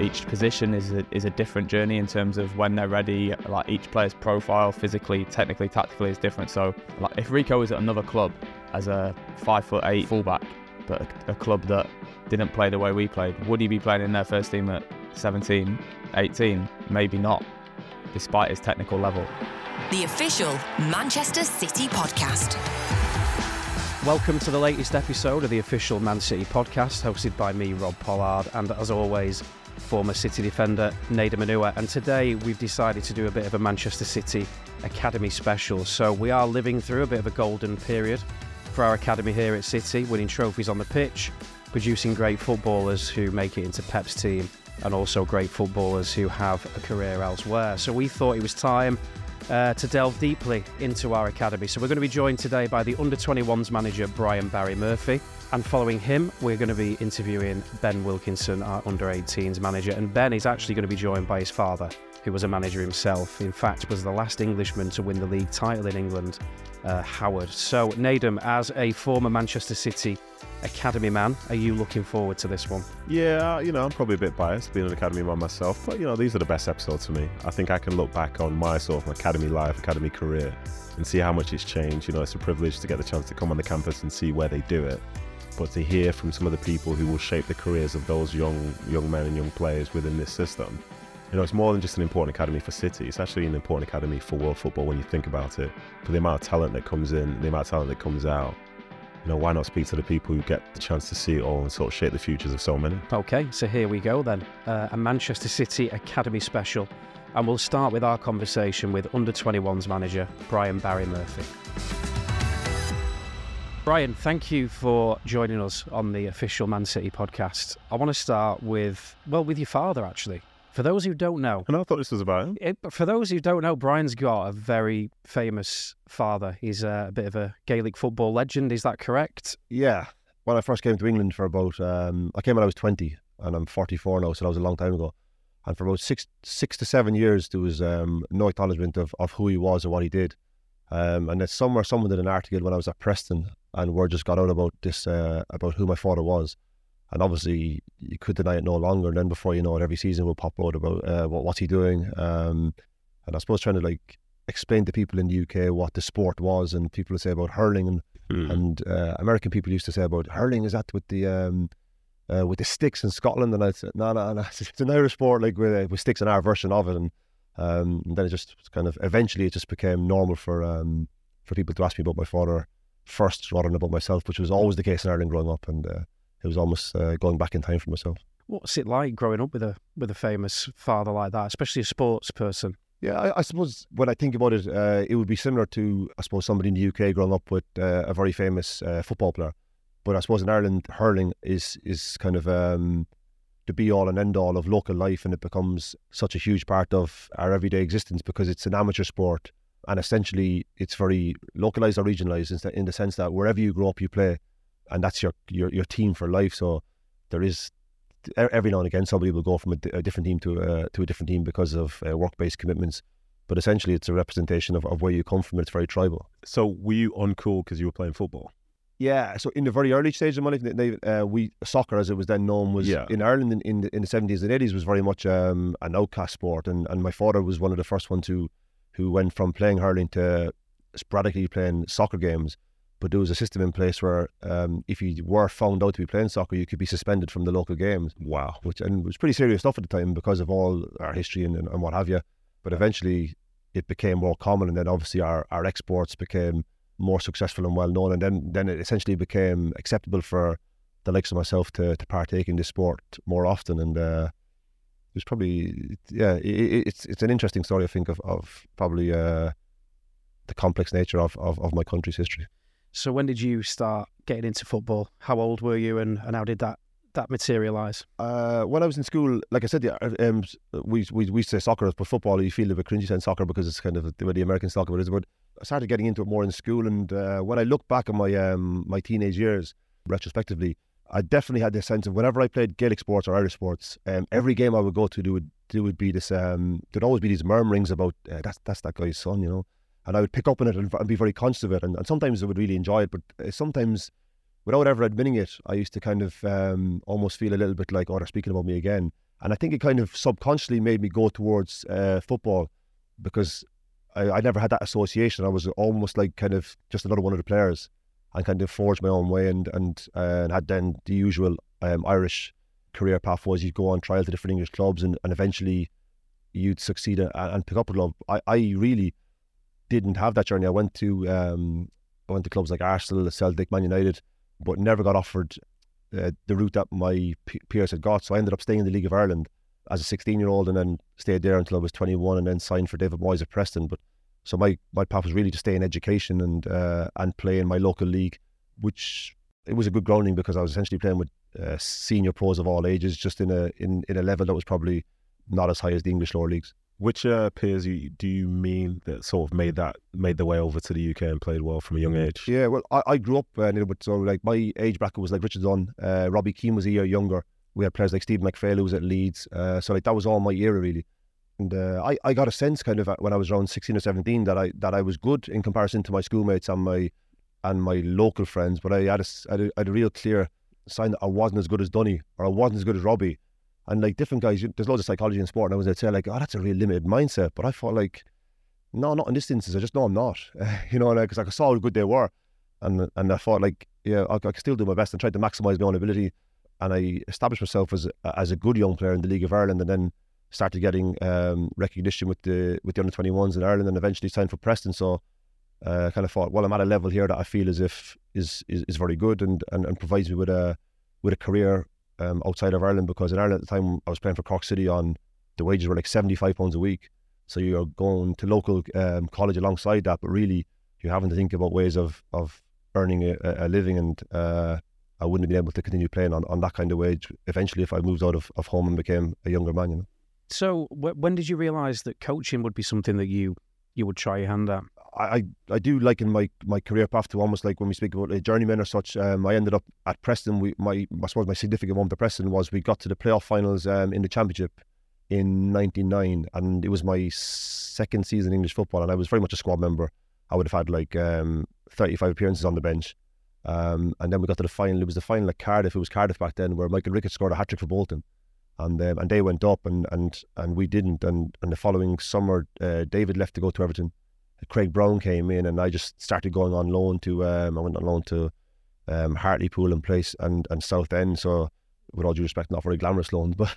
each position is a, is a different journey in terms of when they're ready. Like each player's profile, physically, technically, tactically, is different. So, like if Rico was at another club as a five foot eight fullback, but a, a club that didn't play the way we played, would he be playing in their first team at 17, 18? Maybe not, despite his technical level. The official Manchester City podcast. Welcome to the latest episode of the official Man City podcast, hosted by me, Rob Pollard, and as always, former City defender Nedum Onuoha. And today we've decided to do a bit of a Manchester City Academy special. So we are living through a bit of a golden period for our academy here at City, winning trophies on the pitch, producing great footballers who make it into Pep's team, and also great footballers who have a career elsewhere. So we thought it was time uh, to delve deeply into our academy. So we're going to be joined today by the under 21s manager Brian Barry Murphy. And following him, we're going to be interviewing Ben Wilkinson, our under 18s manager. And Ben is actually going to be joined by his father, who was a manager himself. In fact, was the last Englishman to win the league title in England, uh, Howard. So, Nedum, as a former Manchester City academy man, are you looking forward to this one? Yeah, you know, I'm probably a bit biased being an academy man myself, but you know, these are the best episodes for me. I think I can look back on my sort of academy life, academy career, and see how much it's changed. You know, it's a privilege to get the chance to come on the campus and see where they do it. But to hear from some of the people who will shape the careers of those young young men and young players within this system, you know, it's more than just an important academy for City. It's actually an important academy for world football when you think about it. For the amount of talent that comes in, the amount of talent that comes out. You know, why not speak to the people who get the chance to see it all and sort of shape the futures of so many? Okay, so here we go then. Uh, a Manchester City Academy special. And we'll start with our conversation with under 21s manager Brian Barry Murphy. Brian, thank you for joining us on the official Man City podcast. I want to start with, well, with your father, actually. For those who don't know, and I thought this was about him. It, for those who don't know, Brian's got a very famous father. He's a, a, bit of a Gaelic football legend. Is that correct? Yeah. When I first came to England for about, um, I came when I was 20 and I'm 44 now, so that was a long time ago. And for about six six to seven years, there was um, no acknowledgement of, of who he was or what he did. Um, and then somewhere someone did an article when I was at Preston, and word just got out about this uh, about who my father was. And obviously, you could deny it no longer. And then before you know it, every season will pop out about uh, what what's he doing. Um, and I suppose trying to like explain to people in the UK what the sport was, and people would say about hurling, and mm. and uh, American people used to say about hurling is that with the um, uh, with the sticks in Scotland, and I said no, no, no, it's an Irish sport like with uh, with sticks in our version of it, and um, and then it just kind of eventually it just became normal for um, for people to ask me about my father first rather than about myself, which was always the case in Ireland growing up, and uh, it was almost uh, going back in time for myself. What's it like growing up with a with a famous father like that, especially a sports person? Yeah, I, I suppose when I think about it, uh, it would be similar to I suppose somebody in the UK growing up with uh, a very famous uh, football player. But I suppose in Ireland, hurling is is kind of um, the be all and end all of local life, and it becomes such a huge part of our everyday existence because it's an amateur sport, and essentially it's very localized or regionalized in the sense that wherever you grow up, you play, and that's your your, your team for life. So there is every now and again somebody will go from a, a different team to a, to a different team because of uh, work based commitments. But essentially, it's a representation of, of where you come from. It's very tribal. So, were you uncool because you were playing football? Yeah, so in the very early stage of my life, they, uh, we soccer, as it was then known, was yeah. in Ireland in, in the, in the 70s and 80s was very much um, an outcast sport, and, and my father was one of the first ones who who went from playing hurling to sporadically playing soccer games. But there was a system in place where um, if you were found out to be playing soccer, you could be suspended from the local games. Wow, which and it was pretty serious stuff at the time because of all our history and, and, and what have you. But eventually, it became more common, and then obviously our, our exports became more successful and well known, and then then it essentially became acceptable for the likes of myself to to partake in this sport more often. And uh, it was probably yeah, it, it's it's an interesting story. I think of of probably uh, the complex nature of, of of my country's history. So when did you start getting into football? How old were you, and, and how did that that materialise? Uh, when I was in school, like I said, yeah, um, we, we we say soccer, but football you feel a bit cringy saying soccer because it's kind of the way the American soccer is. But I started getting into it more in school, and uh, when I look back at my um, my teenage years, retrospectively, I definitely had this sense of whenever I played Gaelic sports or Irish sports, um, every game I would go to, there would there would be this um, there'd always be these murmurings about uh, that's that's that guy's son, you know, and I would pick up on it and, and be very conscious of it, and, and, sometimes I would really enjoy it, but uh, sometimes without ever admitting it, I used to kind of um, almost feel a little bit like, oh, they're speaking about me again. and I think it kind of subconsciously made me go towards uh, football because I, I never had that association. I was almost like kind of just another one of the players, and kind of forged my own way and and uh, and had then the usual um, Irish career path was you'd go on trial to different English clubs and, and eventually you'd succeed and, and pick up a club. I, I really didn't have that journey. I went to um, I went to clubs like Arsenal, Celtic, Man United, but never got offered uh, the route that my peers had got. So I ended up staying in the League of Ireland as a 16 year old and then stayed there until I was 21 and then signed for David Moyes at Preston. But so my, my path was really to stay in education and uh, and play in my local league, which it was a good grounding because I was essentially playing with uh, senior pros of all ages, just in a in, in a level that was probably not as high as the English lower leagues. Which uh, peers you, do you mean that sort of made that made the way over to the UK and played well from a young age? Yeah, well, I, I grew up uh, with so like my age bracket was like Richard Dunne, uh, Robbie Keane was a year younger. We had players like Steve McPhail who was at Leeds, uh, so like that was all my era really. And uh, I, I got a sense kind of when I was around sixteen or seventeen that I that I was good in comparison to my schoolmates and my and my local friends, but I had a, I had a, I had a real clear sign that I wasn't as good as Dunny or I wasn't as good as Robbie and like different guys, there's loads of psychology in sport. And I was say like, oh, that's a real limited mindset. But I thought like, no, not in this instance. I just know I'm not. You know, because like, I saw how good they were, and and I thought like, yeah, I, I can still do my best and try to maximise my own ability. And I established myself as as a good young player in the League of Ireland, and then started getting um, recognition with the with the under 21s in Ireland, and eventually signed for Preston. So. Uh, kind of thought, well, I'm at a level here that I feel as if is is, is very good and, and, and provides me with a with a career um, outside of Ireland because in Ireland at the time I was playing for Cork City on the wages were like seventy five pounds a week. So you're going to local um, college alongside that, but really you're having to think about ways of of earning a, a living, and uh, I wouldn't have been able to continue playing on, on that kind of wage eventually if I moved out of, of home and became a younger man. You know. So when did you realise that coaching would be something that you you would try your hand at? I, I do like in my, my career path to almost like when we speak about a journeyman or such. Um, I ended up at Preston. We my I suppose my significant moment at Preston was we got to the playoff finals um, in the championship in '99, and it was my second season in English football, and I was very much a squad member. I would have had like um, 35 appearances on the bench, um, and then we got to the final. It was the final at Cardiff. It was Cardiff back then, where Michael Ricketts scored a hat trick for Bolton and um, and they went up and and and we didn't and and the following summer uh, David left to go to Everton Craig Brown came in, and I just started going on loan to. Um, I went on loan to um, Hartlepool and Place and and Southend. So, with all due respect, not very glamorous loans, but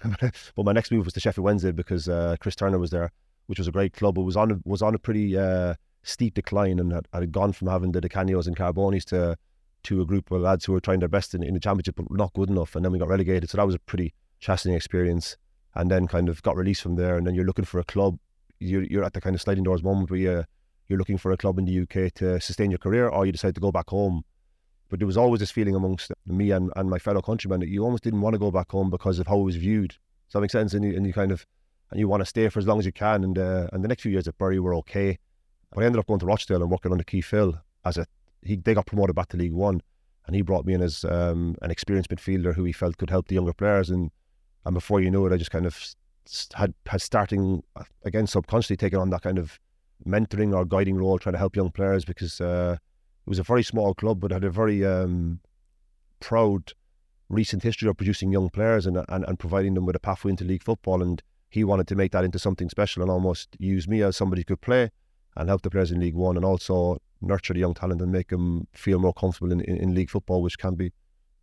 but my next move was to Sheffield Wednesday because uh, Chris Turner was there, which was a great club. It was on a, was on a pretty uh, steep decline and had, had gone from having the Di Canios and Carbones to to a group of lads who were trying their best in, in the championship, but not good enough. And then we got relegated. So that was a pretty chastening experience. And then kind of got released from there. And then you're looking for a club. You're, you're at the kind of sliding doors moment where you you're looking for a club in the UK to sustain your career, or you decide to go back home. But there was always this feeling amongst me and, and my fellow countrymen that you almost didn't want to go back home because of how it was viewed. Does that make sense? And you, and you kind of and you want to stay for as long as you can. And uh, and the next few years at Bury were okay, but I ended up going to Rochdale and working under Keith Hill as a he they got promoted back to League One, and he brought me in as um, an experienced midfielder who he felt could help the younger players. And and before you know it, I just kind of had had starting uh, again subconsciously taking on that kind of mentoring or guiding role, trying to help young players because uh, it was a very small club, but had a very um, proud recent history of producing young players and, and, and providing them with a pathway into league football. And he wanted to make that into something special and almost use me as somebody who could play and help the players in League One and also nurture the young talent and make them feel more comfortable in, in, in league football, which can be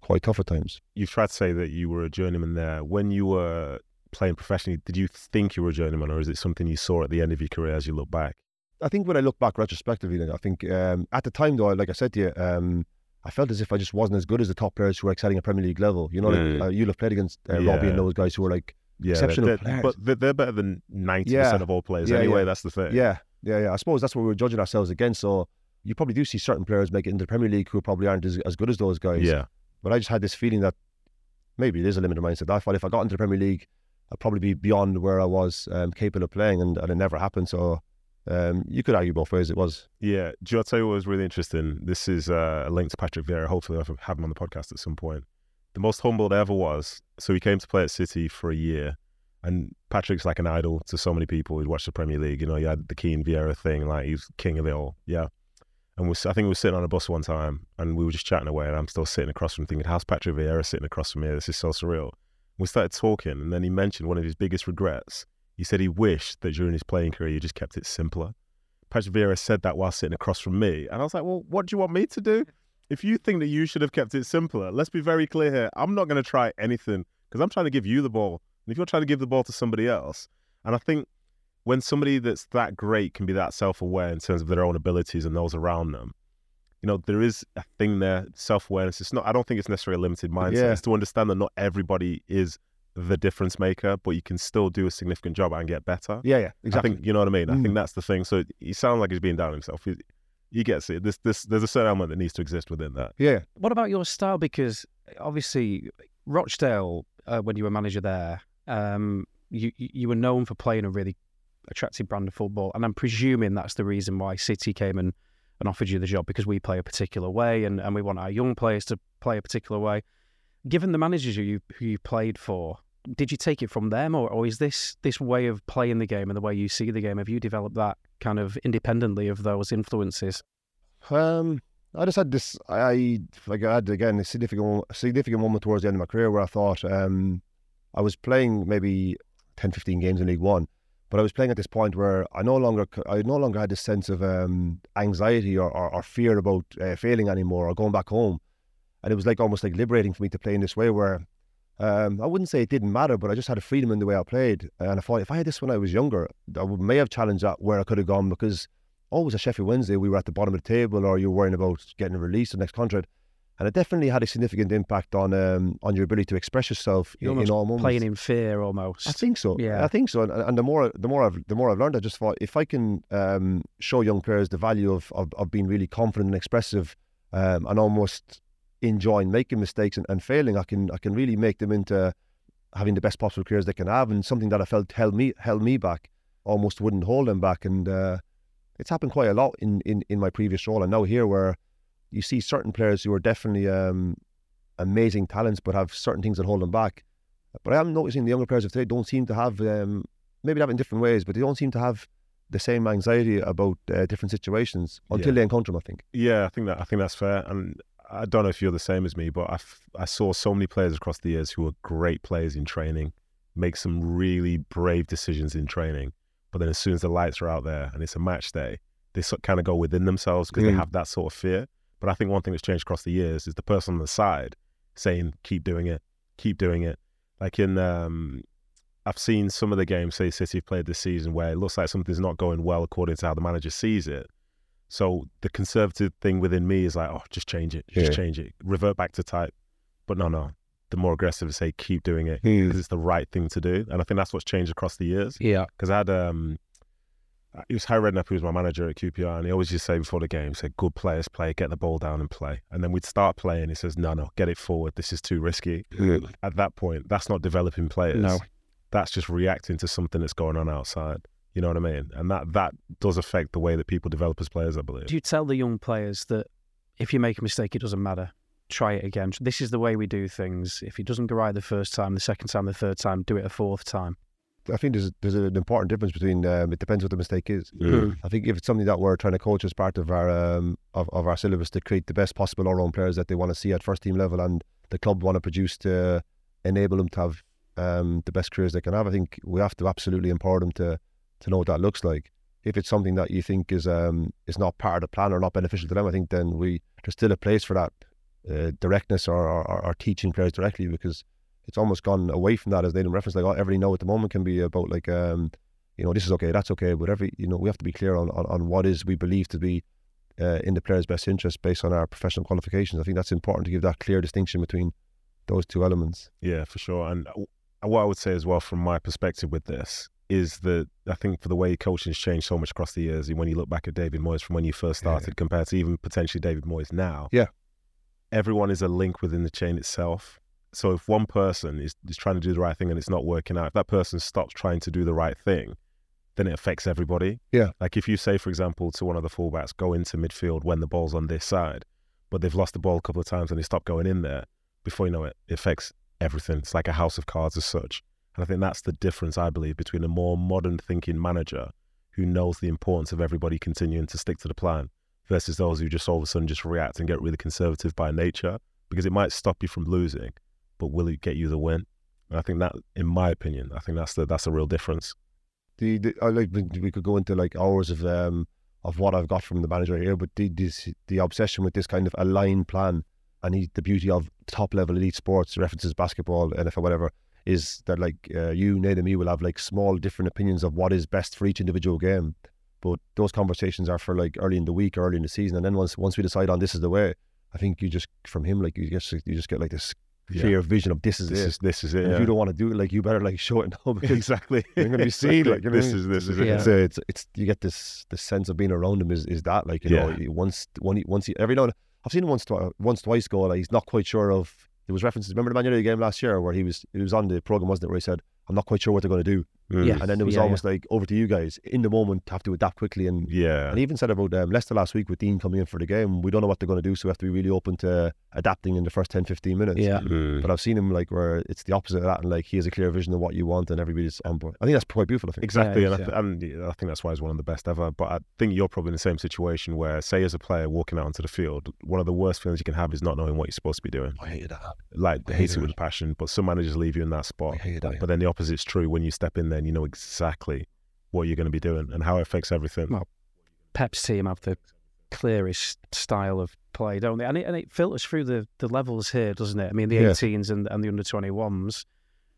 quite tough at times. You've tried to say that you were a journeyman there. When you were playing professionally, did you think you were a journeyman or is it something you saw at the end of your career as you look back? I think when I look back retrospectively, I think um, at the time though, like I said to you, um, I felt as if I just wasn't as good as the top players who were excelling at Premier League level. You know, like, uh, you'll have played against uh, yeah. Robbie and those guys who were like yeah, exceptional they're, players. But they're better than ninety yeah. percent of all players yeah, anyway. That's the thing. Yeah, yeah, yeah. I suppose that's what we were judging ourselves against. So you probably do see certain players make it into the Premier League who probably aren't as, as good as those guys. Yeah. But I just had this feeling that maybe it is a limited mindset. I thought if I got into the Premier League, I'd probably be beyond where I was um, capable of playing, and, and it never happened. So um, you could argue both ways. It was. Yeah. Do you what was really interesting? This is uh, a link to Patrick Vieira. Hopefully, I'll have him on the podcast at some point. The most humbled I ever was. So he came to play at City for a year, and Patrick's like an idol to so many people who watch the Premier League. You know, you had the Keane Vieira thing, like he's king of it all. Yeah. And I think we were sitting on a bus one time, and we were just chatting away, and I'm still sitting across from thinking, "How's Patrick Vieira sitting across from me? This is so surreal." We started talking, and then he mentioned one of his biggest regrets. He said he wished that during his playing career he just kept it simpler. Patrick Vieira said that while sitting across from me, and I was like, "Well, what do you want me to do? If you think that you should have kept it simpler, let's be very clear here. I'm not going to try anything because I'm trying to give you the ball, and if you're trying to give the ball to somebody else, and I think when somebody that's that great can be that self-aware in terms of their own abilities and those around them, you know, there is a thing there, self-awareness. It's not. I don't think it's necessarily a limited mindset. Yeah. It's to understand that not everybody is the difference maker, but you can still do a significant job and get better. Yeah, yeah, exactly. I think you know what I mean. I Mm. think that's the thing. So he sounds like he's being down on himself. He, he gets it. This, this, there's a certain element that needs to exist within that. yeah, What about your style? Because obviously, Rochdale, uh, when you were manager there, um, you you you were known for playing a really attractive brand of football, and I'm presuming that's the reason why City came and, and offered you the job because we play a particular way, and, and we want our young players to play a particular way. Given the managers who you who you played for, did you take it from them, or, or is this this way of playing the game and the way you see the game? Have you developed that kind of independently of those influences? Um, I just had this. I, like I had again a significant significant moment towards the end of my career where I thought um, I was playing maybe 10, 15 games in League One, but I was playing at this point where I no longer I no longer had this sense of um, anxiety or, or, or fear about uh, failing anymore or going back home, and it was like almost like liberating for me to play in this way where. Um, I wouldn't say it didn't matter, but I just had a freedom in the way I played. And I thought if I had this when I was younger, I may have challenged that where I could have gone because always a Sheffield Wednesday, we were at the bottom of the table, or you're worrying about getting released the next contract. And it definitely had a significant impact on um, on your ability to express yourself You're in, in all moments. Playing in fear almost. I think so. Yeah. I think so. And, and the more the more I've the more I've learned, I just thought if I can um, show young players the value of, of, of being really confident and expressive, um, and almost enjoying making mistakes and, and failing, I can I can really make them into having the best possible careers they can have. And something that I felt held me held me back almost wouldn't hold them back. And uh, it's happened quite a lot in, in, in my previous role and now here where you see certain players who are definitely um, amazing talents but have certain things that hold them back. But I am noticing the younger players of today don't seem to have, um, maybe they have in different ways, but they don't seem to have the same anxiety about uh, different situations until Yeah. they encounter them, I think. Yeah, I think that I think that's fair. And I don't know if you're the same as me, but I, f- I saw so many players across the years who were great players in training, make some really brave decisions in training. But then as soon as the lights are out there and it's a match day, they sort kind of go within themselves because Mm. they have that sort of fear. But I think one thing that's changed across the years is the person on the side saying, "Keep doing it, keep doing it." Like in, um, I've seen some of the games, say City have played this season, where it looks like something's not going well according to how the manager sees it. So the conservative thing within me is like, oh, just change it, just Yeah. change it, revert back to type. But no, no, the more aggressive is say keep doing it Hmm. because it's the right thing to do, and I think that's what's changed across the years. Yeah. Because I had um, Uh, it was Harry Redknapp who was my manager at QPR, and he always used to say before the game, he said, "Good players play, get the ball down and play." And then we'd start playing. He says, "No, no, get it forward. This is too risky." At that point, that's not developing players. No. that's just reacting to something that's going on outside. You know what I mean? And that that does affect the way that people develop as players, I believe. Do you tell the young players that if you make a mistake, it doesn't matter? Try it again. This is the way we do things. If it doesn't go right the first time, the second time, the third time, do it a fourth time. I think there's there's an important difference between um, it depends what the mistake is. Mm. I think if it's something that we're trying to coach as part of our um, of, of our syllabus to create the best possible all round players that they want to see at first team level and the club want to produce to enable them to have um, the best careers they can have, I think we have to absolutely empower them to to know what that looks like. If it's something that you think is um, is not part of the plan or not beneficial to them, I think then we there's still a place for that uh, directness or, or, or teaching players directly because it's almost gone away from that as Nedum referenced. Like all- every no at the moment can be about like um, you know, this is okay, that's okay, but every you know, we have to be clear on, on, on what is we believe to be uh, in the player's best interest based on our professional qualifications. I think that's important to give that clear distinction between those two elements. Yeah, for sure. And uh, what I would say as well, from my perspective with this, is that I think for the way coaching's changed so much across the years, when you look back at David Moyes from when you first Yeah. started compared to even potentially David Moyes now, Yeah. everyone is a link within the chain itself. So if one person is, is trying to do the right thing and it's not working out, if that person stops trying to do the right thing, then it affects everybody. Yeah. Like if you say, for example, to one of the fullbacks, go into midfield when the ball's on this side, but they've lost the ball a couple of times and they stop going in there, before you know it, it affects everything. It's like a house of cards as such. And I think that's the difference, I believe, between a more modern thinking manager who knows the importance of everybody continuing to stick to the plan versus those who just all of a sudden just react and get really conservative by nature because it might stop you from losing, but will it get you the win? And I think that, in my opinion, I think that's the that's a real difference. The, the I like we could go into like hours of um of what I've got from the manager here, but the this, the obsession with this kind of aligned plan and he, the beauty of top level elite sports references basketball, NFL, whatever, is that like uh, you, Nate, and me will have like small different opinions of what is best for each individual game. But those conversations are for like early in the week, early in the season, and then once once we decide on this is the way, I think you just from him like you just you just get like this clear vision of this is This it. is this is it. Yeah. If you don't want to do it, like you better like show it now because exactly. you're going to be seen. Like you know this is this is Yeah. it. It's, uh, it's it's you get this this sense of being around him is, is that like you know Yeah. he- once one once he, every now and I've seen him once twi- once twice go like he's not quite sure of there was references remember the Man United game last year where he was he was on the program wasn't it where he said I'm not quite sure what they're going to do Mm. Yeah. and then it was Yeah, almost like over to you guys in the moment have to adapt quickly and Yeah. and even said about um, Leicester last week with Dean coming in for the game we don't know what they're going to do so we have to be really open to adapting in the first 10 15 minutes Yeah. Mm. but I've seen him like where it's the opposite of that and like he has a clear vision of what you want and everybody's on board I think that's quite beautiful I think Exactly, Yeah, and, I, yeah. th- and I think that's why he's one of the best ever. But I think you're probably in the same situation where, say, as a player walking out onto the field, one of the worst feelings you can have is not knowing what you're supposed to be doing. I hated that Like, I hates hate it with it. passion, but some managers leave you in that spot. I spot. hated that But then the opposite's true when you step in there and you know exactly what you're going to be doing and how it affects everything. Well, Pep's team have the clearest style of play, don't they? And it, and it filters through the, the levels here, doesn't it? I mean, the Yeah. 18s and, and the under 21s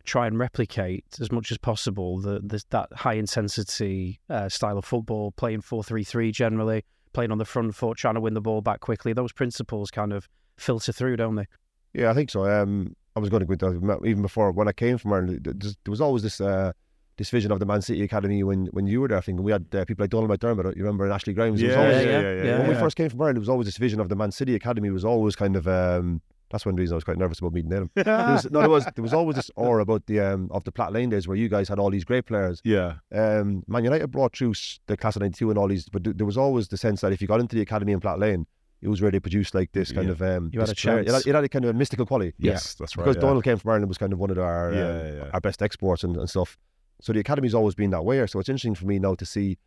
try and replicate as much as possible the, the that high intensity uh, style of football, playing 4 3 3 generally, playing on the front foot, trying to win the ball back quickly. Those principles kind of filter through, don't they? Yeah, I think so. Um, I was going to go into even before when I came from Ireland. th- th- There was always this uh, this vision of the Man City academy when when you were there. I think and we had uh, people like Donal McDermott. You remember and Ashley Grimes. It was Yeah, always, yeah, yeah, yeah, yeah. When we first came from Ireland, there was always this vision of the Man City academy. Was always kind of um, that's one reason I was quite nervous about meeting them. There was, no, there was there was always this aura about the um, of the Platt Lane days where you guys had all these great players. Yeah, Um, Man United brought through the class of '92 and all these, but there was always the sense that if you got into the academy in Platt Lane, it was where they produced like this kind Yeah. of um, You had a player- It had, it had a kind of a mystical quality. yes, that's right. because yeah. Donal came from Ireland was kind of one of our Yeah, um, yeah, yeah. our best exports and, and stuff. So the academy's always been that way. So it's interesting for me now to see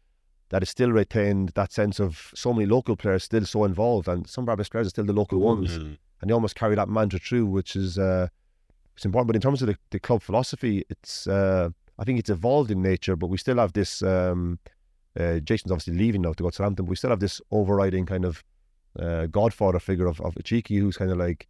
that it's still retained that sense of so many local players still so involved, and some of players are still the local ones, Mm. and they almost carry that mantra through, which is uh, it's important. But in terms of the, the club philosophy, it's uh, I think it's evolved in nature, but we still have this. Um, uh, Jason's obviously leaving now to go to Southampton, but we still have this overriding kind of uh, godfather figure of, of Txiki, who's kind of like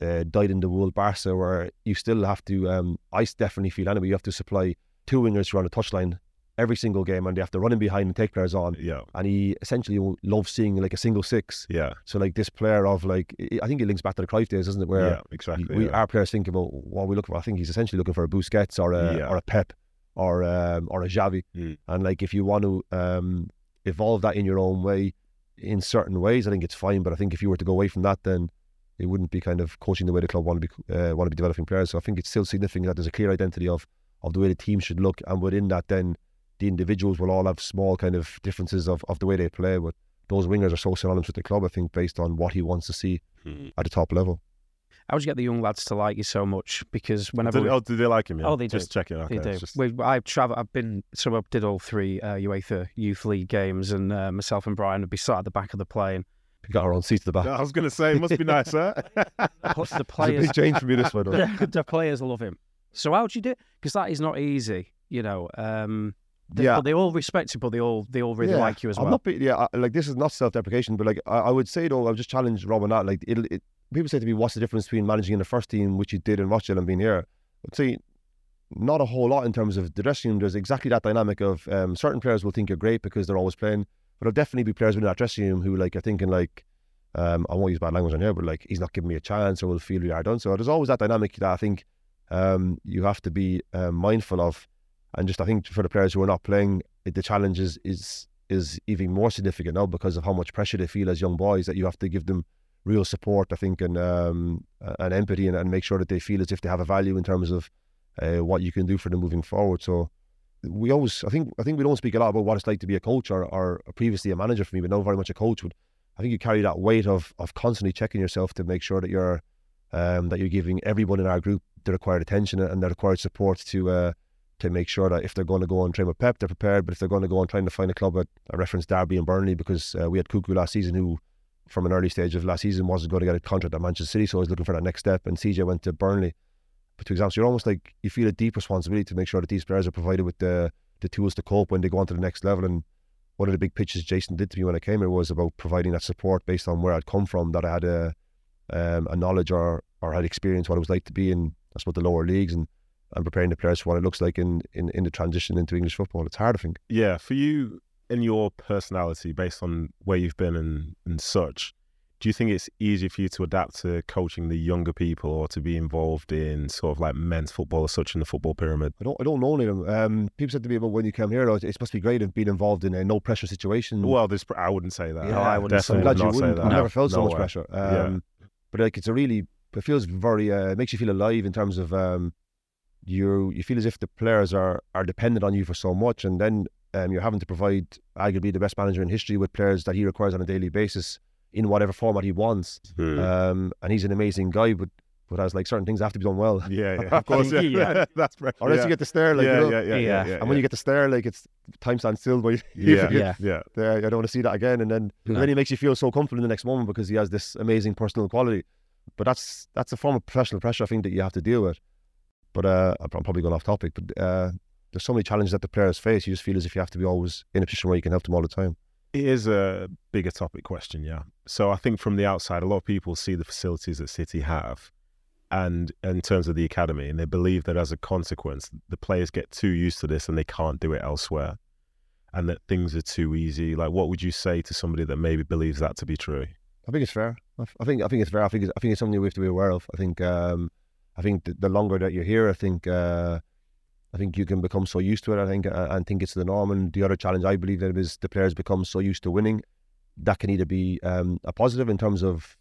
uh, dyed in the wool Barca, where you still have to. Um, I definitely feel anyway. You have to supply two wingers who are on the touchline every single game, and they have to run in behind and take players on. Yeah, And he essentially loves seeing like a single six. yeah, So like this player of like, I think it links back to the Cruyff days, doesn't it? Where yeah, exactly. we yeah. our players think about what we look for. I think he's essentially looking for a Busquets or a Yeah. or a Pep or um, or a Xavi. Mm. And like if you want to um, evolve that in your own way, in certain ways, I think it's fine. But I think if you were to go away from that, then it wouldn't be kind of coaching the way the club want to be uh, want to be developing players. So I think it's still significant that there's a clear identity of of the way the team should look, and within that, then the individuals will all have small kind of differences of, of the way they play. But those wingers are so synonymous with the club, I think, based on what he wants to see Mm. at the top level. How would you get the young lads to like you so much? Because whenever Did, we- oh, did they like him? Yeah? Oh, they just do. checking. Okay, They do. just- We, I've traveled. I've been. So I did all three uh, UEFA Youth League games, and uh, myself and Brian would be sat at the back of the plane. We got our own seats at the back. I was going to say, it must be nice, huh? The It's a big change for me this one. though. the, the players love him. So how do you do? Because that is not easy, you know. Um, they, Yeah. but they all respect you, but they all they all really Yeah, like you as I'm well. not, be- yeah, I, like this is not self-deprecation, but like I, I would say though, I've just challenged Rob on that. Like it'll, it, people say to me, "What's the difference between managing in the first team, which you did in Rochdale, and being here?" I'd say not a whole lot in terms of the dressing room. There's exactly that dynamic of um, certain players will think you're great because they're always playing, but there'll definitely be players within that dressing room who like are thinking like, um, I won't use bad language on here, but like he's not giving me a chance, or will feel we are done. So there's always that dynamic that I think um, you have to be um, mindful of, and just I think for the players who are not playing, the challenge is is is even more significant now because of how much pressure they feel as young boys that you have to give them real support, I think, and um, and empathy, and, and make sure that they feel as if they have a value in terms of uh, what you can do for them moving forward. So we always, I think, I think we don't speak a lot about what it's like to be a coach or, or previously a manager for me, but now very much a coach. But I think you carry that weight of of constantly checking yourself to make sure that you're um, that you're giving everyone in our group the required attention and the required support to uh, to make sure that if they're going to go and train with Pep, they're prepared. But if they're going to go and trying to find a club at I referenced Derby and Burnley because uh, we had Cuckoo last season who from an early stage of last season wasn't going to get a contract at Manchester City, so was looking for that next step. And CJ went to Burnley, to exams. So you're almost like you feel a deep responsibility to make sure that these players are provided with the the tools to cope when they go on to the next level. And one of the big pitches Jason did to me when I came here was about providing that support based on where I'd come from, that I had a um, a knowledge or or had experience what it was like to be in I suppose the lower leagues and and preparing the players for what it looks like in, in, in the transition into English football. It's hard, I think. Yeah, for you in your personality, based on where you've been and, and such, do you think it's easier for you to adapt to coaching the younger people or to be involved in sort of like men's football or such in the football pyramid? I don't, I don't know any of them. Um, people said to me about when you came here, though, it's supposed to be great of being involved in a no pressure situation. Well, this I wouldn't say that. Yeah, No, I wouldn't say I'm Definitely glad would you not say wouldn't. that. I've No. never felt so much way. pressure. Yeah. Um, But like, it's a really, it feels very, uh, it makes you feel alive in terms of um, you. You feel as if the players are are dependent on you for so much, and then um, you're having to provide arguably the best manager in history with players that he requires on a daily basis in whatever format he wants. Hmm. Um, and he's an amazing guy, but but as like certain things have to be done well. yeah, yeah, of course. Yeah, Yeah. that's pressure. Or else yeah. you get the stare, like yeah, you know. yeah, yeah, yeah, Yeah. yeah, And when you get the stare, like it's time stands still. But yeah, yeah, Yeah. yeah, I don't want to see that again. And then, No. and then he makes you feel so comfortable in the next moment because he has this amazing personal quality. But that's that's a form of professional pressure I think that you have to deal with. But uh, I'm probably going off topic. But uh, there's so many challenges that the players face. You just feel as if you have to be always in a position where you can help them all the time. It is a bigger topic question, yeah. So I think from the outside, a lot of people see the facilities that City have, and in terms of the academy, and they believe that as a consequence, the players get too used to this and they can't do it elsewhere, and that things are too easy. Like, what would you say to somebody that maybe believes that to be true? I think it's fair. I I think I think it's fair. I think it's, I think it's something we have to be aware of. I think um, I think the, the longer that you're here, I think uh, I think you can become so used to it. I think uh, and think it's the norm. And the other challenge I believe that is the players become so used to winning. That can either be um, a positive in terms of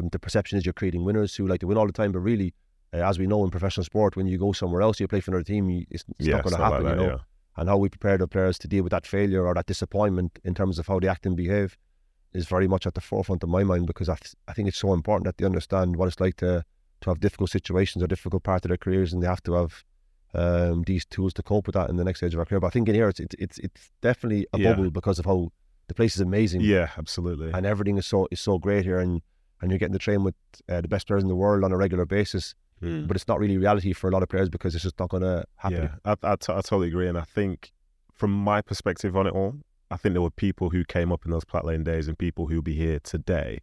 um, the perception is you're creating winners who like to win all the time, but really, uh, as we know in professional sport, when you go somewhere else, you play for another team, you, it's, it's not going to happen. like you that, know and how we prepare the players to deal with that failure or that disappointment in terms of how they act and behave is very much at the forefront of my mind because I, th- I think it's so important that they understand what it's like to to have difficult situations or difficult part of their careers and they have to have um, these tools to cope with that in the next stage of our career. But I think in here it's it's it's, it's definitely a Yeah. bubble because of how the place is amazing yeah. Absolutely. and everything is so is so great here and and you're getting to train with uh, the best players in the world on a regular basis. Hmm. But it's not really reality for a lot of players because it's just not going to happen. Yeah, I, I, t- I totally agree. And I think from my perspective on it all, I think there were people who came up in those Platt Lane days and people who'll be here today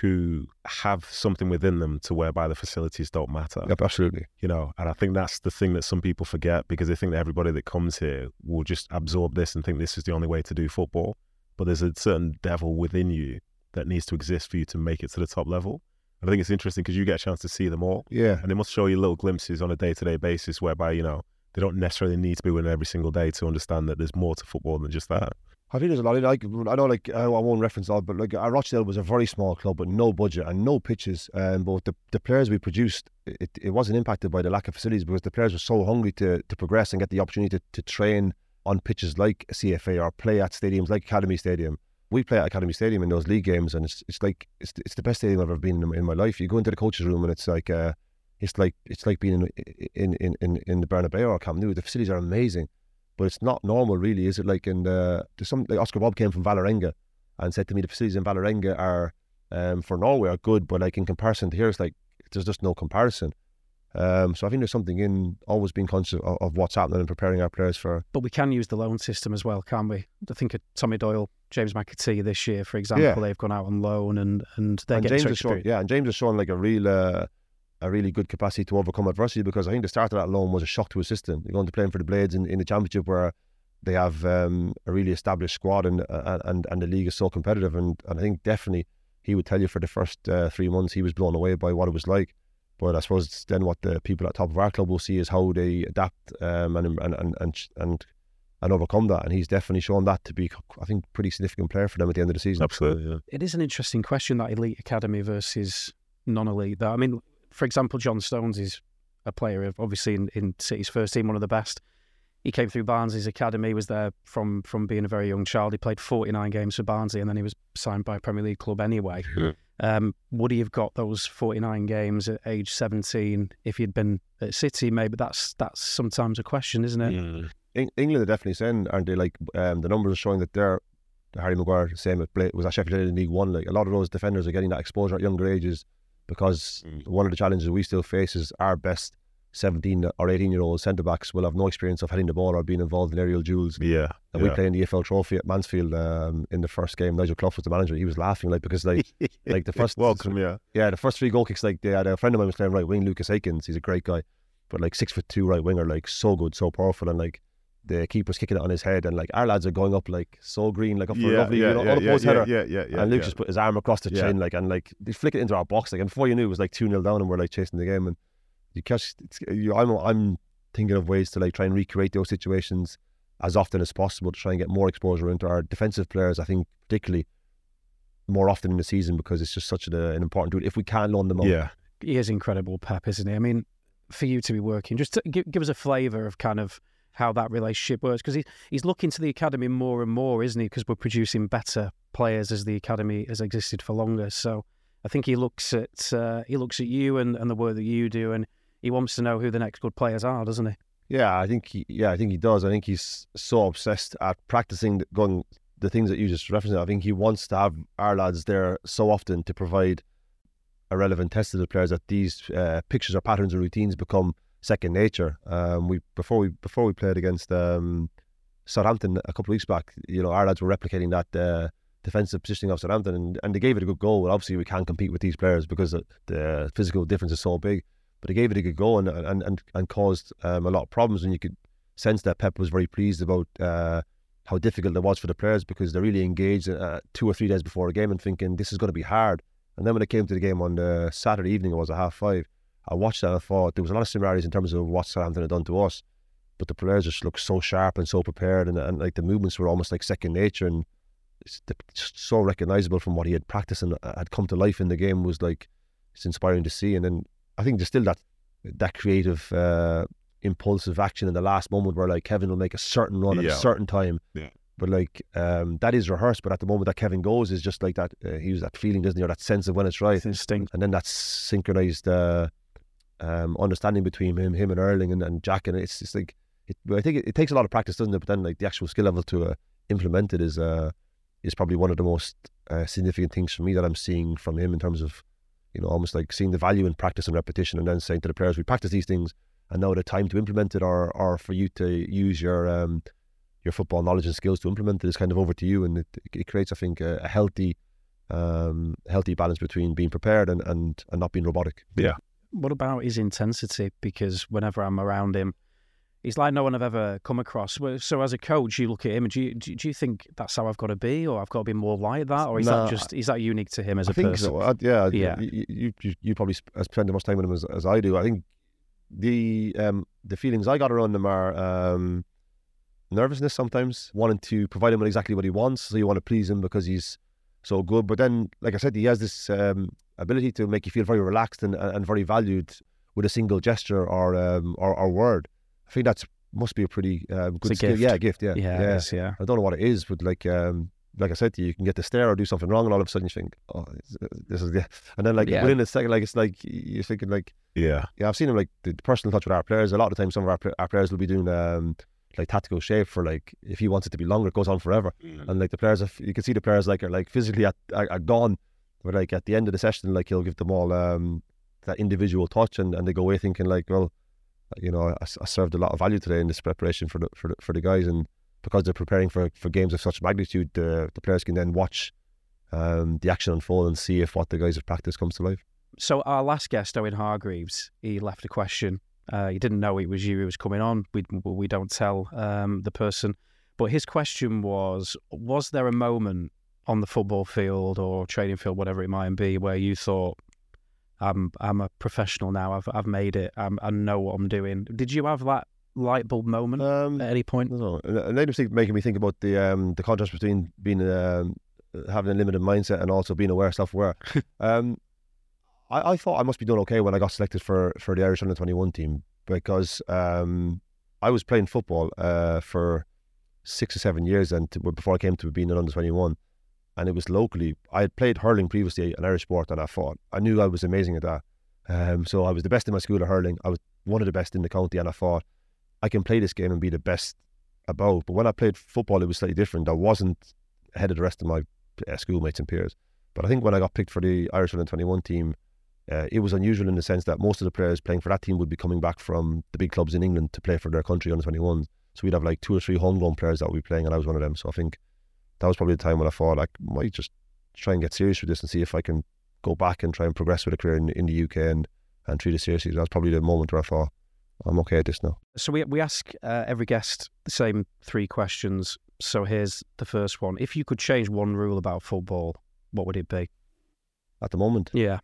who have something within them to whereby the facilities don't matter. Yep, absolutely. You know, and I think that's the thing that some people forget because they think that everybody that comes here will just absorb this and think this is the only way to do football. But there's a certain devil within you that needs to exist for you to make it to the top level. And I think it's interesting because you get a chance to see them all Yeah. and they must show you little glimpses on a day-to-day basis whereby you know they don't necessarily need to be winning every single day to understand that there's more to football than just that I think there's a lot. Of, like I know, like I I won't reference that, but like uh, Rochdale was a very small club with no budget and no pitches. Um, but the, the players we produced, it, it wasn't impacted by the lack of facilities because the players were so hungry to to progress and get the opportunity to, to train on pitches like CFA or play at stadiums like Academy Stadium. We play at Academy Stadium in those league games, and it's it's like it's it's the best stadium I've ever been in, in my life. You go into the coaches' room, and it's like uh, it's like it's like being in in in in the Bernabeu or Camp Nou. The facilities are amazing but it's not normal, really, is it? Like in the there's some like Oscar Bobb came from Valerenga and said to me the facilities in Valerenga are um, for Norway are good, but like in comparison to here, it's like there's just no comparison. Um, so I think there's something in always being conscious of, of what's happening and preparing our players for. But we can use the loan system as well, can't we? I think of Tommy Doyle, James McAtee this year, for example, Yeah. they've gone out on loan and and they're and getting James to has shown, experience. yeah, and James has shown like a real, uh, a really good capacity to overcome adversity because I think the start of that loan was a shock to his system. You're going to playing for the Blades in, in the championship where they have um, a really established squad and uh, and and the league is so competitive and, and I think definitely he would tell you for the first uh, three months he was blown away by what it was like. But I suppose then what the people at top of our club will see is how they adapt um, and, and and and and and overcome that. And he's definitely shown that to be, I think, pretty significant player for them at the end of the season. absolutely yeah. It is an interesting question that elite academy versus non-elite. That I mean, for example, John Stones is a player of obviously in, in City's first team, one of the best. He came through Barnsley's academy, was there from from being a very young child. He played 49 games for Barnsley, and then he was signed by a Premier League club anyway. Yeah. Um, would he have got those 49 games at age 17 if he'd been at City? Maybe that's that's sometimes a question, isn't it? Eng- England are definitely saying, aren't they? Like um, the numbers are showing that they're Harry Maguire, same Bla- was at Sheffield United in League One. Like a lot of those defenders are getting that exposure at younger ages because Mm. one of the challenges we still face is our best 17 or 18 year old centre backs will have no experience of heading the ball or being involved in aerial duels. Yeah. And yeah. we played in the EFL Trophy at Mansfield um, in the first game. Nigel Clough was the manager. He was laughing like because like like the first welcome, yeah, yeah, the first three goal kicks like they had a friend of mine was playing right wing, Lucas Akins. He's a great guy, but like six foot two right winger, like so good, so powerful, and like the keeper's kicking it on his head, and like our lads are going up like so green, like up for a lovely, yeah, you know, yeah, the yeah, post yeah, header. yeah, yeah, yeah, and Luke yeah. just put his arm across the Yeah. chin, like, and like they flick it into our box, like, and before you knew, it was like two 0 down, and we're like chasing the game. And you catch, it's, you, I'm, I'm thinking of ways to like try and recreate those situations as often as possible to try and get more exposure into our defensive players. I think particularly more often in the season because it's just such an, an important tool. If we can loan them out, yeah, He is incredible, Pep, isn't he? I mean, for you to be working, just to give, give us a flavour of kind of how that relationship works because he, he's looking to the academy more and more, isn't he? Because we're producing better players as the academy has existed for longer. So I think he looks at uh, he looks at you and, and the work that you do, and he wants to know who the next good players are, doesn't he? Yeah, I think he, yeah, I think he does. I think he's so obsessed at practicing the- going the things that you just referenced. I think he wants to have our lads there so often to provide a relevant test to the players that these uh, pictures or patterns or routines become second nature. Um, we before we before we played against um, Southampton a couple of weeks back, you know, our lads were replicating that uh, defensive positioning of Southampton, and, and they gave it a good goal. Well, obviously, we can't compete with these players because the, physical difference is so big. But they gave it a good go and and and, and caused um, a lot of problems. And you could sense that Pep was very pleased about uh, how difficult it was for the players because they're really engaged uh, two or three days before a game and thinking this is going to be hard. And then when it came to the game on the Saturday evening, it was a half five. I watched that and I thought there was a lot of similarities in terms of what Southampton had done to us, but the players just looked so sharp and so prepared, and, and like the movements were almost like second nature, and it's just so recognizable from what he had practiced and uh, had come to life in the game was like it's inspiring to see. And then I think there's still that that creative, uh, impulsive action in the last moment where like Kevin will make a certain run at Yeah. a certain time. Yeah. But like um, that is rehearsed, but at the moment that Kevin goes is just like that. Uh, he was that feeling, doesn't he, or that sense of when it's right It's instinct. and then that synchronized uh, um, understanding between him, him and Erling and, and Jack, and it's just like it, I think it, it takes a lot of practice, doesn't it? But then like the actual skill level to uh, implement it is uh, is probably one of the most uh, significant things for me that I'm seeing from him in terms of you know almost like seeing the value in practice and repetition, and then saying to the players, we practice these things, and now the time to implement it, or or for you to use your um, your football knowledge and skills to implement it is kind of over to you, and it, it creates, I think, a, a healthy um, healthy balance between being prepared and, and, and not being robotic. What about his intensity? Because whenever I'm around him, he's like no one I've ever come across. So as a coach, you look at him and do you, do you think that's how I've got to be, or I've got to be more like that, or is Nah, that just is that unique to him as I a think person? so. I, yeah, Yeah. You, you, you, you probably spend as much time with him as, as I do. I think the um, the feelings I got around him are um, nervousness sometimes, wanting to provide him with exactly what he wants. So you want to please him because he's so good. But then, like I said, he has this um, ability to make you feel very relaxed and, and very valued with a single gesture or um, or, or word. I think that's must be a pretty um, good a skill. gift. Yeah, a gift. Yeah, yeah, it is, yeah. I don't know what it is, but like um, like I said to you, you can get the stare or do something wrong, and all of a sudden you think, oh, this is the, and then like Yeah. within a second, like it's like you're thinking like, yeah, yeah, I've seen him like the personal touch with our players. A lot of the time, some of our, our players will be doing um like tactical shape for like if he wants it to be longer, it goes on forever, and like the players, are, you can see the players like are like physically at are, are gone, but like at the end of the session, like he'll give them all um that individual touch, and, and they go away thinking like, well, you know, I, I served a lot of value today in this preparation for the for the, for the guys, and because they're preparing for, for games of such magnitude, the the players can then watch um, the action unfold and see if what the guys have practiced comes to life. So our last guest, Owen Hargreaves, he left a question. Uh, he didn't know it was you who was coming on. We we don't tell um, the person, but his question was: Was there a moment on the football field or training field, whatever it might be, where you thought, "I'm I'm a professional now. I've I've made it. I'm, I know what I'm doing." Did you have that light bulb moment Um, at any point? Don't. And- then it's making me think about the um, the contrast between being um, having a limited mindset and also being aware, of self aware. I, I thought I must be doing okay when I got selected for, for the Irish under twenty one team because um, I was playing football uh, for six or seven years and to, before I came to being an under twenty one, and it was locally. I had played hurling previously, an Irish sport, and I thought I knew I was amazing at that. Um, so I was the best in my school at hurling. I was one of the best in the county, and I thought I can play this game and be the best about. But when I played football, it was slightly different. I wasn't ahead of the rest of my uh, schoolmates and peers. But I think when I got picked for the Irish under twenty one team, uh, it was unusual in the sense that most of the players playing for that team would be coming back from the big clubs in England to play for their country under 21. So we'd have like two or three homegrown players that would be playing, and I was one of them. So I think that was probably the time when I thought like might just try and get serious with this and see if I can go back and try and progress with a career in, in the UK and and treat it seriously. That was probably the moment where I thought I'm okay at this now. So we we ask uh, every guest the same three questions. So here's the first one: If you could change one rule about football, what would it be? At the moment, Yeah,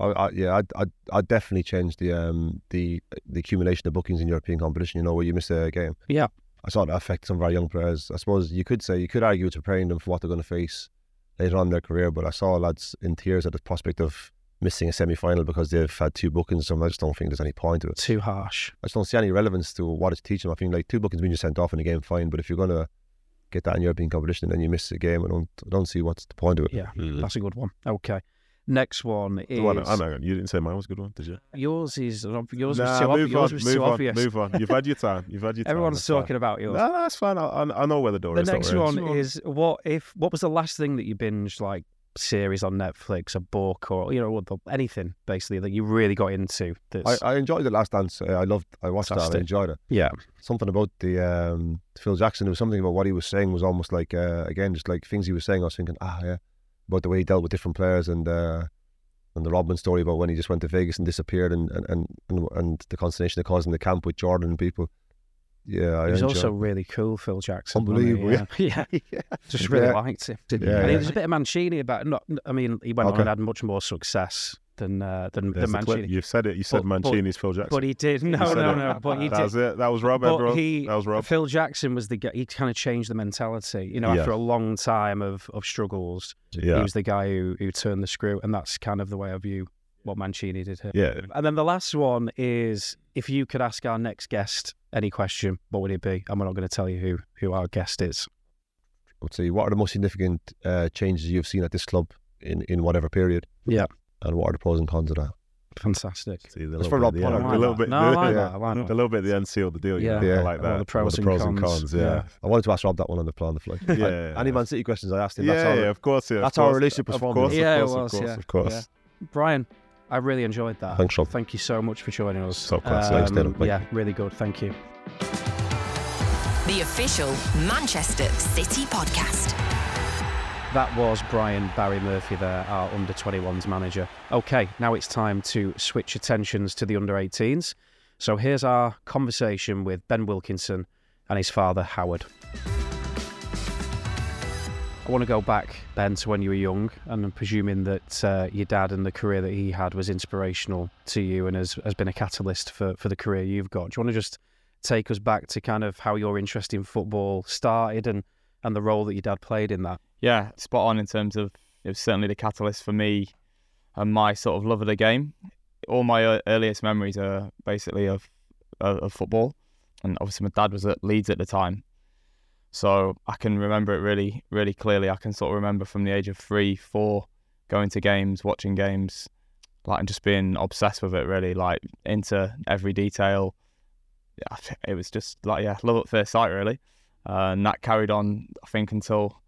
I, I, yeah, I'd, I'd, I'd definitely change the um the the accumulation of bookings in European competition. You know, where you miss a game. Yeah. I saw that affect some of our young players. I suppose you could say you could argue it's preparing them for what they're going to face later on in their career. But I saw lads in tears at the prospect of missing a semi final because they've had two bookings. So I just don't think there's any point to it. too harsh. I just don't see any relevance to what it's teaching. I think like two bookings mean you're sent off in a game, fine. But if you're going to get that in European competition and then you miss a game, I don't I don't see what's the point of it. Yeah, Mm. that's a good one. Okay. Next one is The one- I know, you didn't say mine was a good one, did you? yours. Is yours Nah, was too, ob- move yours on, was move too on, obvious. move on. You've had your time. You've had your time. Everyone's That's fine. talking about yours. No, no, that's fine. I, I, I know where the door the is. don't next one is what if what was the last thing that you binged like series on Netflix, a book, or you know anything basically that you really got into? I, I enjoyed the last dance. Uh, I loved. I watched that. I enjoyed it. yeah, Something about the um, Phil Jackson. There was something about what he was saying was almost like uh, again just like things he was saying. I was thinking, ah, yeah, about the way he dealt with different players and uh, and the Rodman story about when he just went to Vegas and disappeared and and and, and, the consternation it caused in the camp with Jordan and people. Yeah, I he was also really cool, Phil Jackson. Unbelievable, Yeah, yeah. yeah. just really Yeah. liked him. Yeah, and yeah. was a bit of Mancini about. Not, I mean, he went on and had much more success than uh, than, There's than. Mancini. You've said it. You said But- but- Mancini's Phil Jackson. But he did. No, You said no, it. no. But he that did. was it. That was Rob, But everyone. he, that was Rob. Phil Jackson was the guy. He kind of changed the mentality. You know, Yeah. after a long time of, of struggles, he was the guy who, who turned the screw, and that's kind of the way I view what Mancini did here. Yeah. And then the last one is if you could ask our next guest any question, what would it be? And we're not going to tell you who who our guest is. I would say, what are the most significant uh, changes you've seen at this club in, in whatever period? Yeah. And what are the pros and cons of that? Fantastic. See, the for Rob at the Pollard. end- I a like little bit. No, I like yeah. that. I like A little bit the end seal the deal. Yeah. Yeah. Yeah. I like All that. the pros All and cons, yeah. Yeah. I wanted to ask Rob that one on the plan the fly. Yeah. Any Man City questions I asked him? Yeah, that's all. yeah, of course. Yeah, of that's our relationship was Of formed. course, Yeah, it of course, was, of course, yeah. of course. Yeah. Brian, I really enjoyed that. Thanks, Rob. Thank you so much for joining us. So classy. Um, Thanks, Dylan. Thank yeah, really good. Thank you. The official Manchester City podcast. That was Brian Barry Murphy there, our under 21s manager. Okay, now it's time to switch attentions to the under 18s. So here's our conversation with Ben Wilkinson and his father, Howard. I want to go back, Ben, to when you were young, and I'm presuming that uh, your dad and the career that he had was inspirational to you and has, has been a catalyst for, for the career you've got. Do you want to just take us back to kind of how your interest in football started and, and the role that your dad played in that? Yeah, spot on in terms of it was certainly the catalyst for me and my sort of love of the game. All my earliest memories are basically of, of football, and obviously my dad was at Leeds at the time, so I can remember it really, really clearly. I can sort of remember from the age of three, four, going to games, watching games, like and just being obsessed with it. Really, like into every detail. It was just like yeah, love at first sight, really, uh, and that carried on. I think until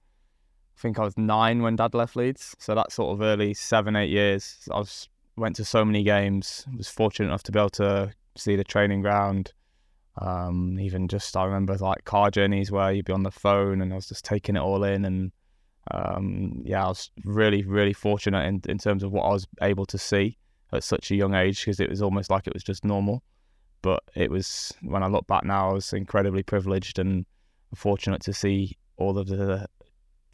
I think I was nine when Dad left Leeds, so that sort of early seven, eight years. I was went to so many games. Was fortunate enough to be able to see the training ground. Um, even just I remember like car journeys where you'd be on the phone and I was just taking it all in, and um, yeah, I was really, really fortunate in in terms of what I was able to see at such a young age because it was almost like it was just normal. But it was when I look back now, I was incredibly privileged and fortunate to see all of the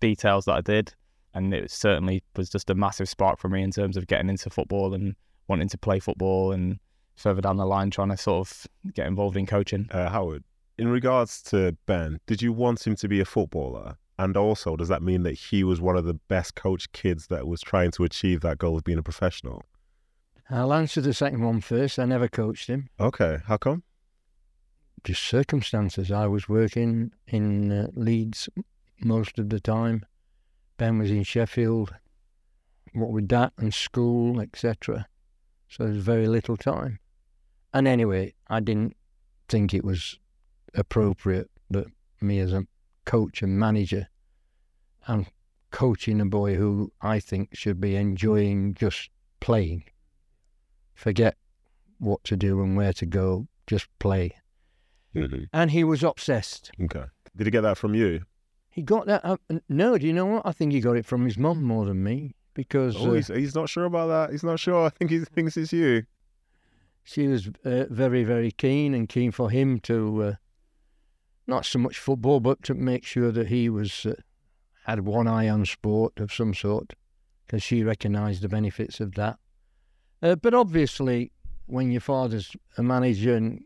details that I did, and it certainly was just a massive spark for me in terms of getting into football and wanting to play football, and further down the line trying to sort of get involved in coaching. Uh, Howard, in regards to Ben, did you want him to be a footballer? And also, does that mean that he was one of the best coached kids that was trying to achieve that goal of being a professional? I'll answer the second one first. I never coached him. Okay, how come? Just circumstances. I was working in uh, Leeds most of the time. Ben was in Sheffield. What with that and school, etc. So there's very little time. And anyway, I didn't think it was appropriate that me as a coach and manager and coaching a boy who I think should be enjoying just playing forget what to do and where to go, just play. Mm-hmm. And he was obsessed. Okay. Did he get that from you? He got that. Uh, no, do you know what? I think he got it from his mum more than me because Oh, uh, he's, he's not sure about that. He's not sure. I think he thinks it's you. she was uh, very, very keen and keen for him to uh, not so much football, but to make sure that he was uh, had one eye on sport of some sort, because she recognised the benefits of that. Uh, but obviously, when your father's a manager, and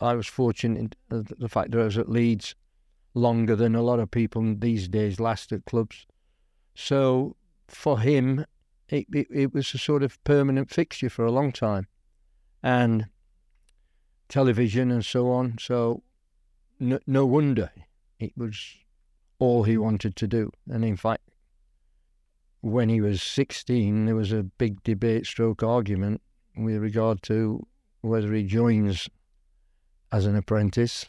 I was fortunate in uh, the fact that I was at Leeds longer than a lot of people these days last at clubs. So for him, it, it, it was a sort of permanent fixture for a long time and television and so on. So no, no wonder it was all he wanted to do. And in fact, when he was 16, there was a big debate stroke argument with regard to whether he joins as an apprentice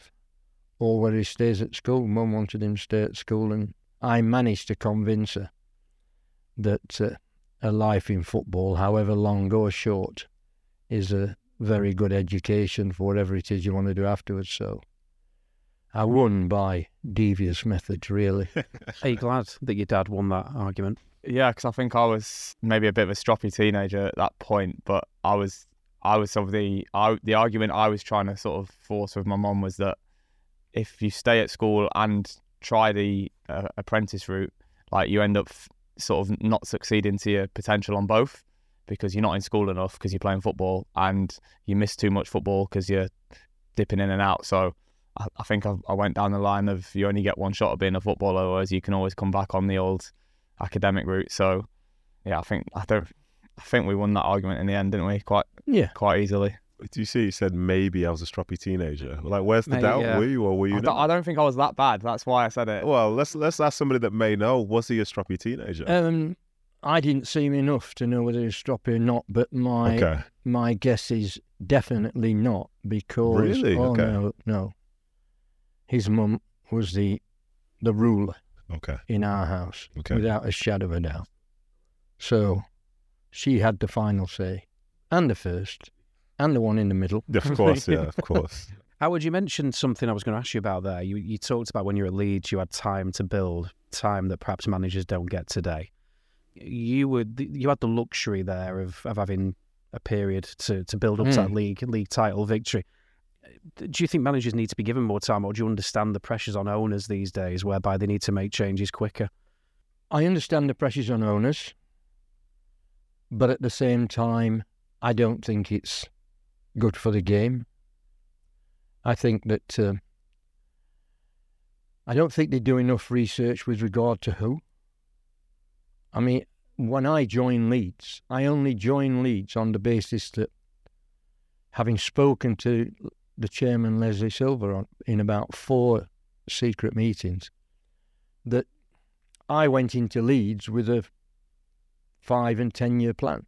or whether he stays at school. Mum wanted him to stay at school, and I managed to convince her that uh, a life in football, however long or short, is a very good education for whatever it is you want to do afterwards. So I won by devious methods, really. Are you glad that your dad won that argument? Yeah, because I think I was maybe a bit of a stroppy teenager at that point, but I was, I was sort of the, I, the argument I was trying to sort of force with my mum was that if you stay at school and try the uh, apprentice route, like you end up f- sort of not succeeding to your potential on both because you're not in school enough because you're playing football and you miss too much football because you're dipping in and out. So I, I think I, I went down the line of you only get one shot of being a footballer, whereas you can always come back on the old academic route. So yeah, I think I don't. I think we won that argument in the end, didn't we? Quite yeah. quite easily. Do you see? You said maybe I was a stroppy teenager. Like, where's the Mate, doubt? yeah. Were you or were you I, not? don't, I don't think I was that bad. That's why I said it. Well, let's let's ask somebody that may know. Was he a stroppy teenager? Um, I didn't see him enough to know whether he was stroppy or not, but my okay. my guess is definitely not because Really? oh Okay. no no, his mum was the the ruler Okay. in our house Okay. without a shadow of a doubt. So she had the final say, and the first, and the one in the middle. Of course. Yeah. Of course. Howard, you mentioned something I was going to ask you about there. You, you talked about when you were at Leeds, you had time to build, time that perhaps managers don't get today. You would, you had the luxury there of, of having a period to, to build up to that Mm. league league title victory. Do you think managers need to be given more time, or do you understand the pressures on owners these days, whereby they need to make changes quicker? I understand the pressures on owners, but at the same time, I don't think it's good for the game. I think that uh, I don't think they do enough research with regard to who. I mean, when I join Leeds, I only join Leeds on the basis that, having spoken to the chairman Leslie Silver on, in about four secret meetings, that I went into Leeds with a five and ten year plan.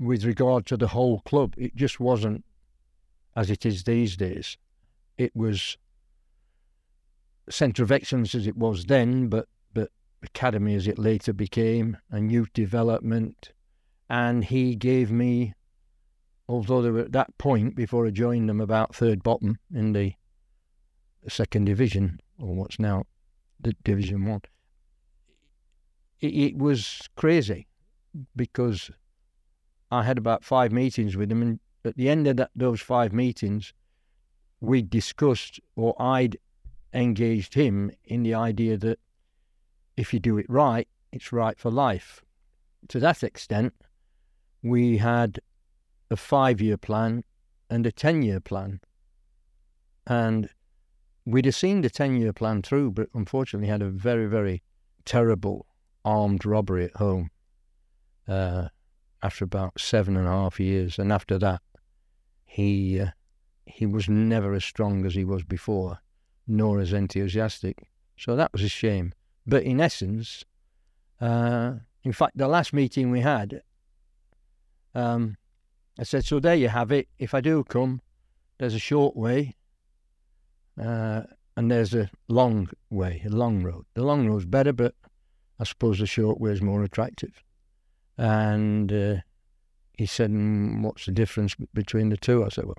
With regard to the whole club, it just wasn't as it is these days. It was centre of excellence as it was then, but but academy as it later became, and youth development. And he gave me, although they were at that point before I joined them, about third bottom in the second division, or what's now the Division One. It, it was crazy because I had about five meetings with him, and at the end of that, those five meetings, we discussed, or I'd engaged him in the idea that if you do it right, it's right for life. To that extent, we had a five-year plan and a ten-year plan, and we'd have seen the 10 year plan through, but unfortunately had a very, very terrible armed robbery at home uh, after about seven and a half years. And after that, he, uh, he was never as strong as he was before, nor as enthusiastic. So that was a shame. But in essence, uh, in fact, the last meeting we had, um, I said, So there you have it. If I do come, there's a short way uh, and there's a long way, a long road. The long road's better, but I suppose the short way is more attractive. And uh, he said, mm, "What's the difference between the two? I said, "Well,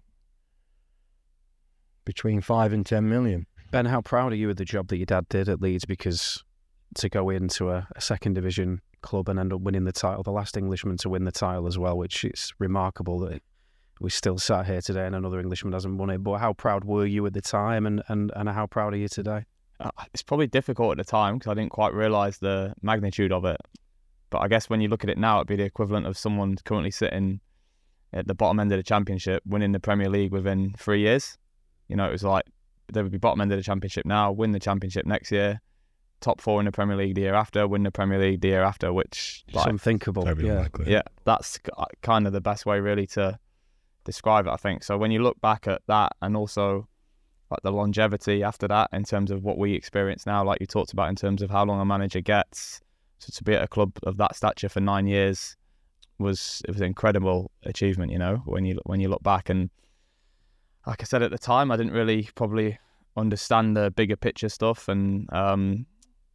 between five and ten million. Ben, how proud are you of the job that your dad did at Leeds? Because to go into a, a second division club and end up winning the title, the last Englishman to win the title as well, which is remarkable that we still sat here today and another Englishman hasn't won it. But how proud were you at the time, and and, and how proud are you today? Uh, it's probably difficult at the time because I didn't quite realise the magnitude of it. But I guess when you look at it now, it'd be the equivalent of someone currently sitting at the bottom end of the championship, winning the Premier League within three years. You know, it was like they would be bottom end of the championship now, win the championship next year, top four in the Premier League the year after, win the Premier League the year after, which like, unthinkable. Very yeah. unlikely. yeah, that's uh, kind of the best way really to describe it, I think. So when you look back at that and also like the longevity after that in terms of what we experience now, like you talked about in terms of how long a manager gets, so to be at a club of that stature for nine years was it was an incredible achievement, you know, when you when you look back and like I said at the time, I didn't really probably understand the bigger picture stuff and um,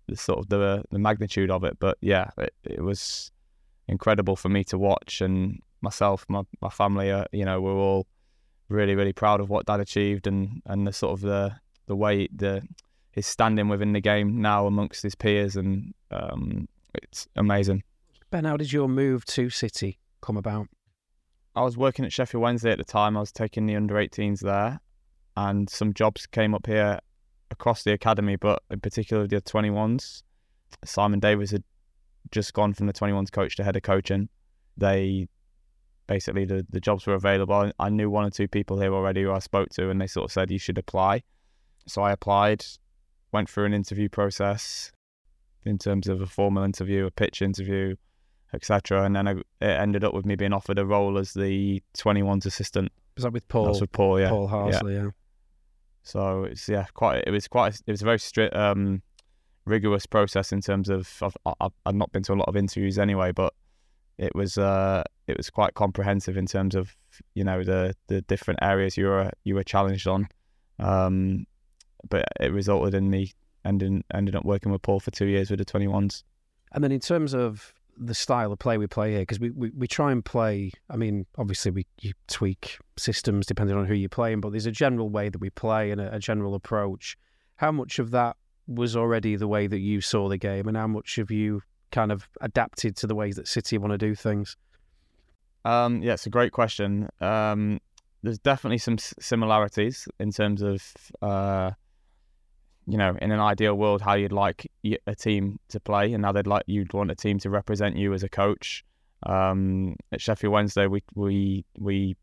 the sort of the the magnitude of it. But yeah, it, it was incredible for me to watch, and myself, my my family, uh, you know, we're all really really proud of what Dad achieved, and and the sort of the the way the his standing within the game now amongst his peers, and um, it's amazing. Ben, how did your move to City come about? I was working at Sheffield Wednesday at the time. I was taking the under 18s there, and some jobs came up here across the academy, but in particular the 21s. Simon Davies had just gone from the 21s coach to head of coaching. They basically the, the jobs were available. I knew one or two people here already who I spoke to, and they sort of said you should apply. So I applied, went through an interview process in terms of a formal interview, a pitch interview, etc. And then I, it ended up with me being offered a role as the 21s assistant. Was that with Paul? That's with Paul, yeah. Paul Harsley, yeah. So it's yeah, quite. It was quite. It was a very strict, um, rigorous process in terms of. I've, I've, I've not been to a lot of interviews anyway, but it was uh, it was quite comprehensive in terms of you know the the different areas you were you were challenged on. Um, but it resulted in me ending ended up working with Paul for two years with the twenty ones. And then in terms of the style of play we play here, because we, we, we try and play, I mean, obviously we you tweak systems depending on who you're playing, but there's a general way that we play and a, a general approach. How much of that was already the way that you saw the game, and how much have you kind of adapted to the ways that City want to do things? Um, yeah, it's a great question. Um, there's definitely some similarities in terms of, uh, you know, in an ideal world, how you'd like a team to play and how they'd like you'd want a team to represent you as a coach. Um, at Sheffield Wednesday, we we we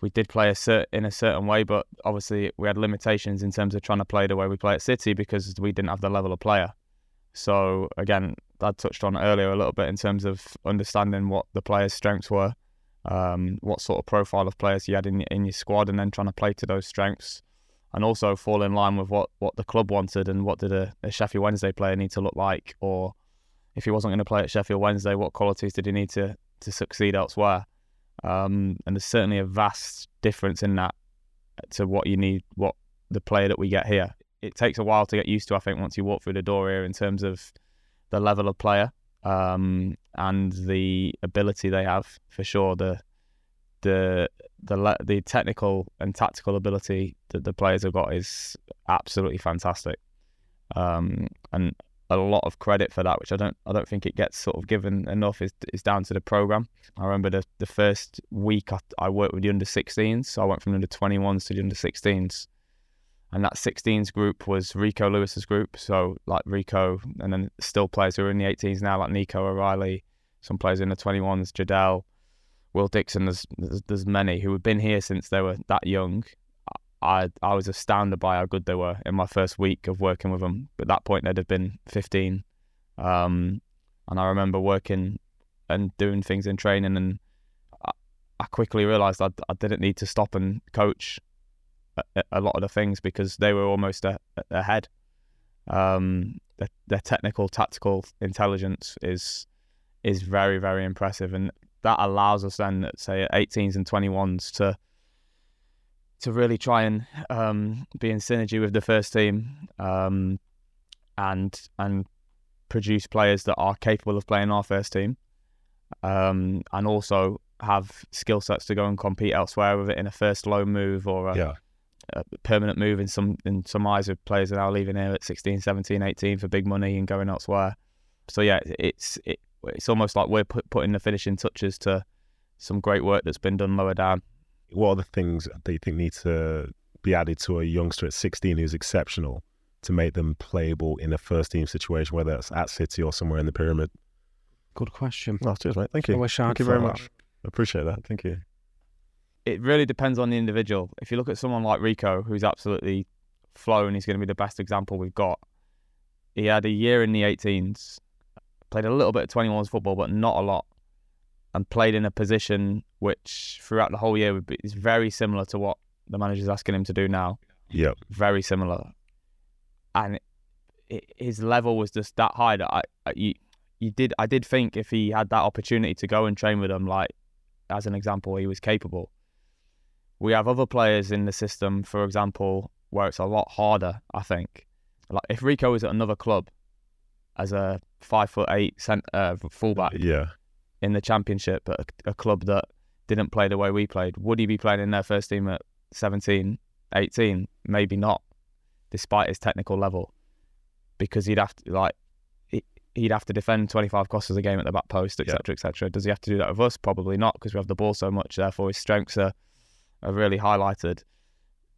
we did play a cert- in a certain way, but obviously we had limitations in terms of trying to play the way we play at City because we didn't have the level of player. So again, I touched on earlier a little bit in terms of understanding what the players' strengths were, um, what sort of profile of players you had in in your squad, and then trying to play to those strengths, and also fall in line with what, what the club wanted and what did a, a Sheffield Wednesday player need to look like, or if he wasn't going to play at Sheffield Wednesday, what qualities did he need to to succeed elsewhere? Um, and there's certainly a vast difference in that to what you need, what the player that we get here. It takes a while to get used to, I think, once you walk through the door here in terms of the level of player um, and the ability they have for sure. The the the the technical and tactical ability that the players have got is absolutely fantastic, um, and a lot of credit for that, which I don't I don't think it gets sort of given enough, is is down to the program. I remember the the first week I, I worked with the under 16s, so I went from the under 21s to the under 16s, and that 16s group was Rico Lewis's group. So like Rico, and then still players who are in the 18s now, like Nico O'Reilly, some players in the 21s, Jadel, Will Dixon. There's, there's there's many who have been here since they were that young. I I was astounded by how good they were in my first week of working with them. At that point, they'd have been 15, um, and I remember working and doing things in training, and I, I quickly realised I I didn't need to stop and coach a, a lot of the things because they were almost a, a- ahead. Um, their, their technical, tactical intelligence is is very, very impressive, and that allows us then, say, at 18s and 21s to to really try and um, be in synergy with the first team, um, and and produce players that are capable of playing our first team, um, and also have skill sets to go and compete elsewhere with it in a first loan move or a, Yeah. a permanent move in some in some eyes of players that are now leaving here at 16, 17, 18 for big money and going elsewhere. So yeah, it's it, it's almost like we're put, putting the finishing touches to some great work that's been done lower down. What are the things that you think need to be added to a youngster at 16 who's exceptional to make them playable in a first team situation, whether it's at City or somewhere in the pyramid? Good question. Oh, cheers, mate. Thank you. I'd Thank you very thought much. I appreciate that. Thank you. It really depends on the individual. If you look at someone like Rico, who's absolutely flown, he's going to be the best example we've got. He had a year in the 18s, played a little bit of 21s football, but not a lot, and played in a position which throughout the whole year would be, is very similar to what the manager's asking him to do now. Yep. very similar, and it, his level was just that high that I, I you, you did I did think if he had that opportunity to go and train with them, like as an example, he was capable. We have other players in the system, for example, where it's a lot harder. I think, like if Rico was at another club as a five foot eight cent, uh, fullback Yeah. in the championship at a, a club that didn't play the way we played, would he be playing in their first team at 17, 18? Maybe not, despite his technical level, because he'd have to like he- he'd have to defend 25 crosses a game at the back post, Yeah. etc., etc. Does he have to do that with us? Probably not, because we have the ball so much. Therefore, his strengths are are really highlighted.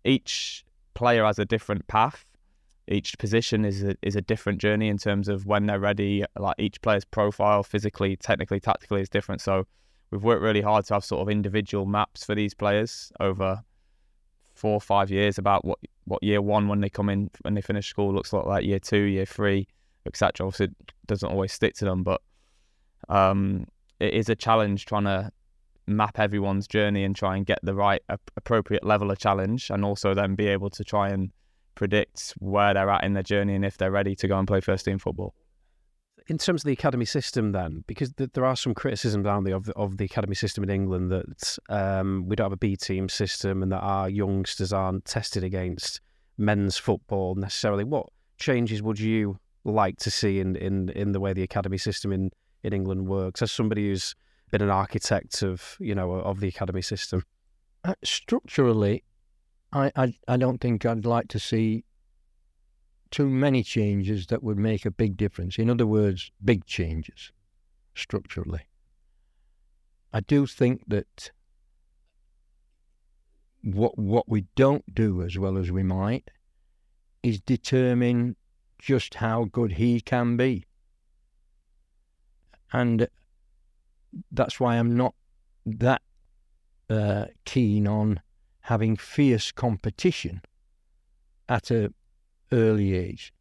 Each player has a different path. Each position is a, is a different journey in terms of when they're ready. Like each player's profile, physically, technically, tactically, is different. So we've worked really hard to have sort of individual maps for these players over four or five years about what what year one when they come in when they finish school looks like, year two, year three, etc. Obviously, it doesn't always stick to them, but um, it is a challenge trying to map everyone's journey and try and get the right ap- appropriate level of challenge, and also then be able to try and predict where they're at in their journey and if they're ready to go and play first team football. in terms of the academy system, then, because th- there are some criticisms aren't there, of the, of the academy system in England that um, we don't have a B team system and that our youngsters aren't tested against men's football necessarily. What changes would you like to see in, in, in the way the academy system in, in England works? As somebody who's been an architect of you know of the academy system, Uh, structurally, I, I I don't think I'd like to see too many changes that would make a big difference. In other words, big changes structurally. I do think that what what we don't do as well as we might is determine just how good he can be. And that's why I'm not that uh, keen on having fierce competition at a early age.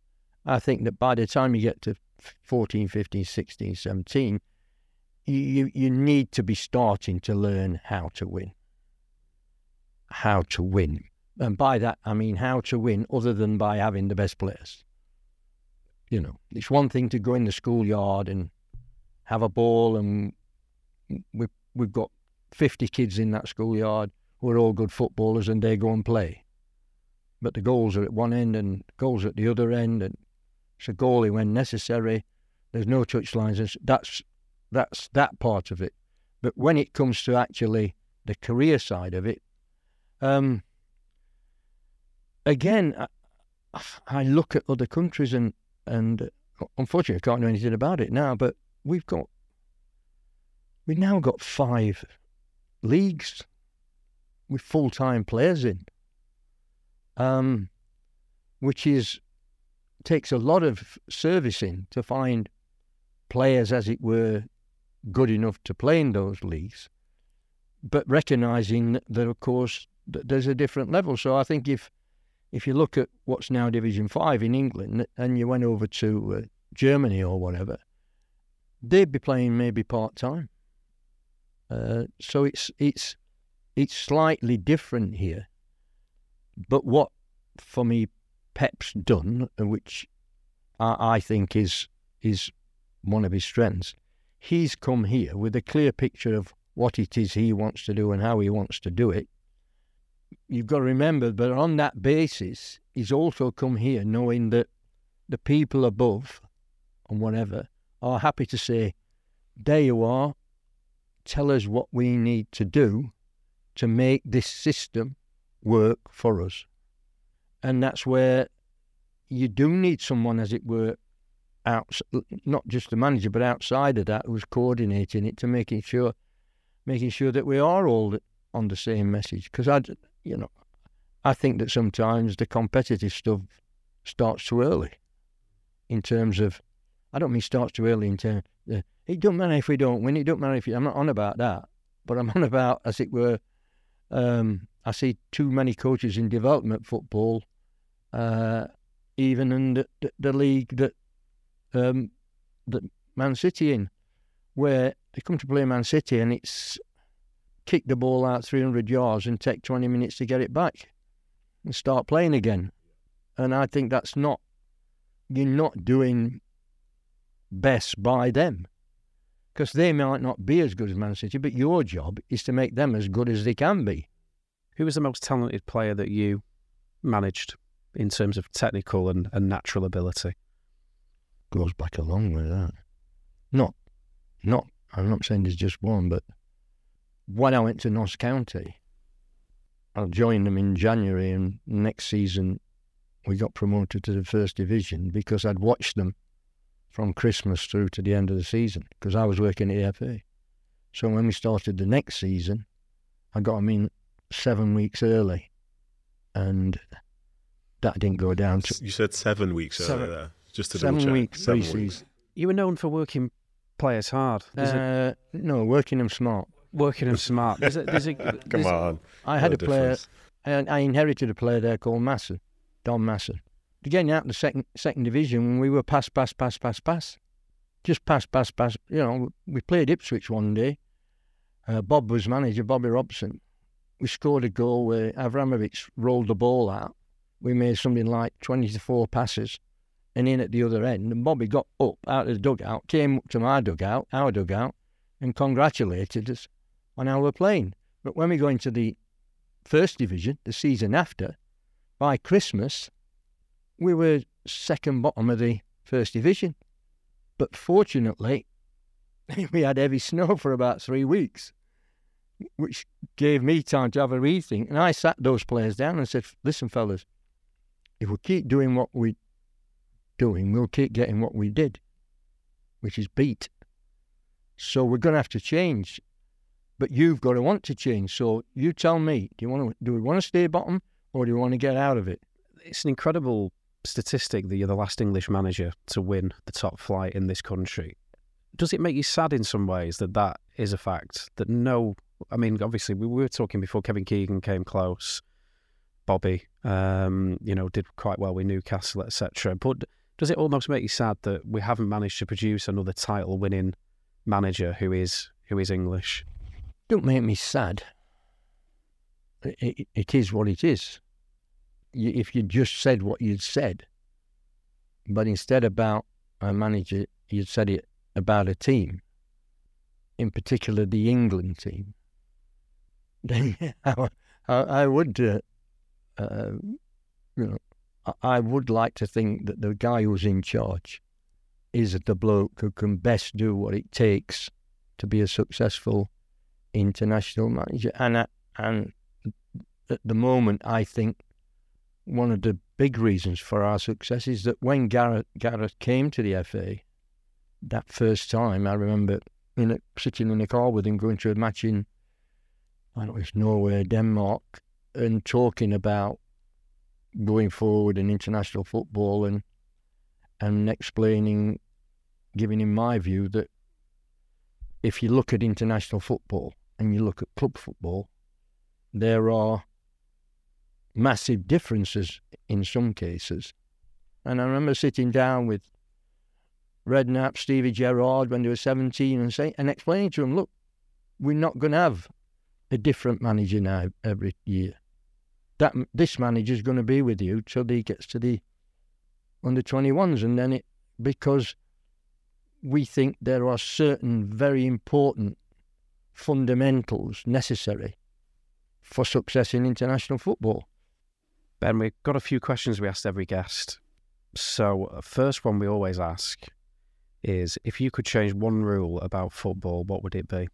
I think that by the time you get to 14, 15, 16, 17, you, you, you need to be starting to learn how to win. How to win. And by that, I mean how to win other than by having the best players. You know, it's one thing to go in the schoolyard and have a ball, and we've, we've got 50 kids in that schoolyard who are all good footballers and they go and play. But the goals are at one end and goals at the other end, and it's a goalie when necessary. There's no touchlines. and s- That's that's that part of it. But when it comes to actually the career side of it, um, again, I, I look at other countries and and uh, unfortunately I can't do anything about it now. But we've got we've now got five leagues with full time players in, um, which is takes a lot of servicing to find players, as it were, good enough to play in those leagues, but recognizing that, of course, th- there's a different level. So I think if if you look at what's now Division Five in England, and you went over to uh, Germany or whatever, they'd be playing maybe part time. Uh, so it's it's it's slightly different here. But what for me Pep's done, which I, I think is is one of his strengths, he's come here with a clear picture of what it is he wants to do and how he wants to do it. You've got to remember, but on that basis, he's also come here knowing that the people above and whatever are happy to say, there you are, tell us what we need to do to make this system work for us. And that's where you do need someone, as it were, out, not just the manager, but outside of that, who's coordinating it to making sure, making sure that we are all on the same message. Because I, you know, I think that sometimes the competitive stuff starts too early. In terms of, I don't mean starts too early in terms. Uh, it don't matter if we don't win. It don't matter if you, I'm not on about that, but I'm on about, as it were. Um, I see too many coaches in development football, uh, even in the, the, the league that um, that Man City in, where they come to play Man City and it's kick the ball out 300 yards and take 20 minutes to get it back and start playing again. And I think that's not, you're not doing best by them because they might not be as good as Man City, but your job is to make them as good as they can be. Who was the most talented player that you managed in terms of technical and, and natural ability? Goes back a long way, that. Not, not, I'm not saying there's just one, but when I went to Notts County, I joined them in January, and next season we got promoted to the first division because I'd watched them from Christmas through to the end of the season because I was working at the FA. So when we started the next season, I got them in seven weeks early, and that didn't go down. To, You said seven weeks Seven- earlier there, just to seven double check. weeks Seven pre-season. You were known for working players hard. There's a- Uh, no, working them smart. working them smart. There's a, there's a, Come on. I had what a player. difference. I, I inherited a player there called Masson, Don Masson. Getting out the second second division, we were pass, pass, pass, pass, pass, just pass, pass, pass. You know, we played Ipswich one day. Uh, Bob was manager, Bobby Robson. We scored a goal where Avramovic rolled the ball out. We made something like twenty to four passes, and in at the other end. And Bobby got up out of the dugout, came up to my dugout, our dugout, and congratulated us on we're playing. But when we go into the first division the season after, by Christmas, we were second bottom of the first division. But fortunately, we had heavy snow for about three weeks, which gave me time to have a rethink. And I sat those players down and said, listen, fellas, if we keep doing what we're doing, we'll keep getting what we did, which is beat. So we're going to have to change but you've got to want to change. So you tell me, do you want to do we want to stay bottom or do you want to get out of it? it's an incredible statistic that you're the last English manager to win the top flight in this country. Does it make you sad in some ways that that is a fact? That no, I mean, obviously we were talking before Kevin Keegan came close, Bobby, um, you know, did quite well with Newcastle, etc. But does it almost make you sad that we haven't managed to produce another title-winning manager who is who is English? Don't make me sad. It, it is what it is. If you just said what you'd said, but instead about a manager, you'd said it about a team, in particular the England team, then I, I would, uh, uh, you know, I would like to think that the guy who's in charge is the bloke who can best do what it takes to be a successful international manager. And I, and at the moment, I think one of the big reasons for our success is that when Gareth Gareth came to the FA that first time, I remember in a, sitting in a car with him going to a match in I don't know, it's Norway, Denmark, and talking about going forward in international football and and explaining, giving him my view that if you look at international football and you look at club football, there are massive differences in some cases. And I remember sitting down with Redknapp, Stevie Gerrard when they were 17 and say, and explaining to them, look, we're not going to have a different manager now every year. That this manager's going to be with you till he gets to the under 21s, and then it because we think there are certain very important fundamentals necessary for success in international football. Ben, we've got a few questions we asked every guest. So, uh, first one we always ask is if you could change one rule about football, what would it be?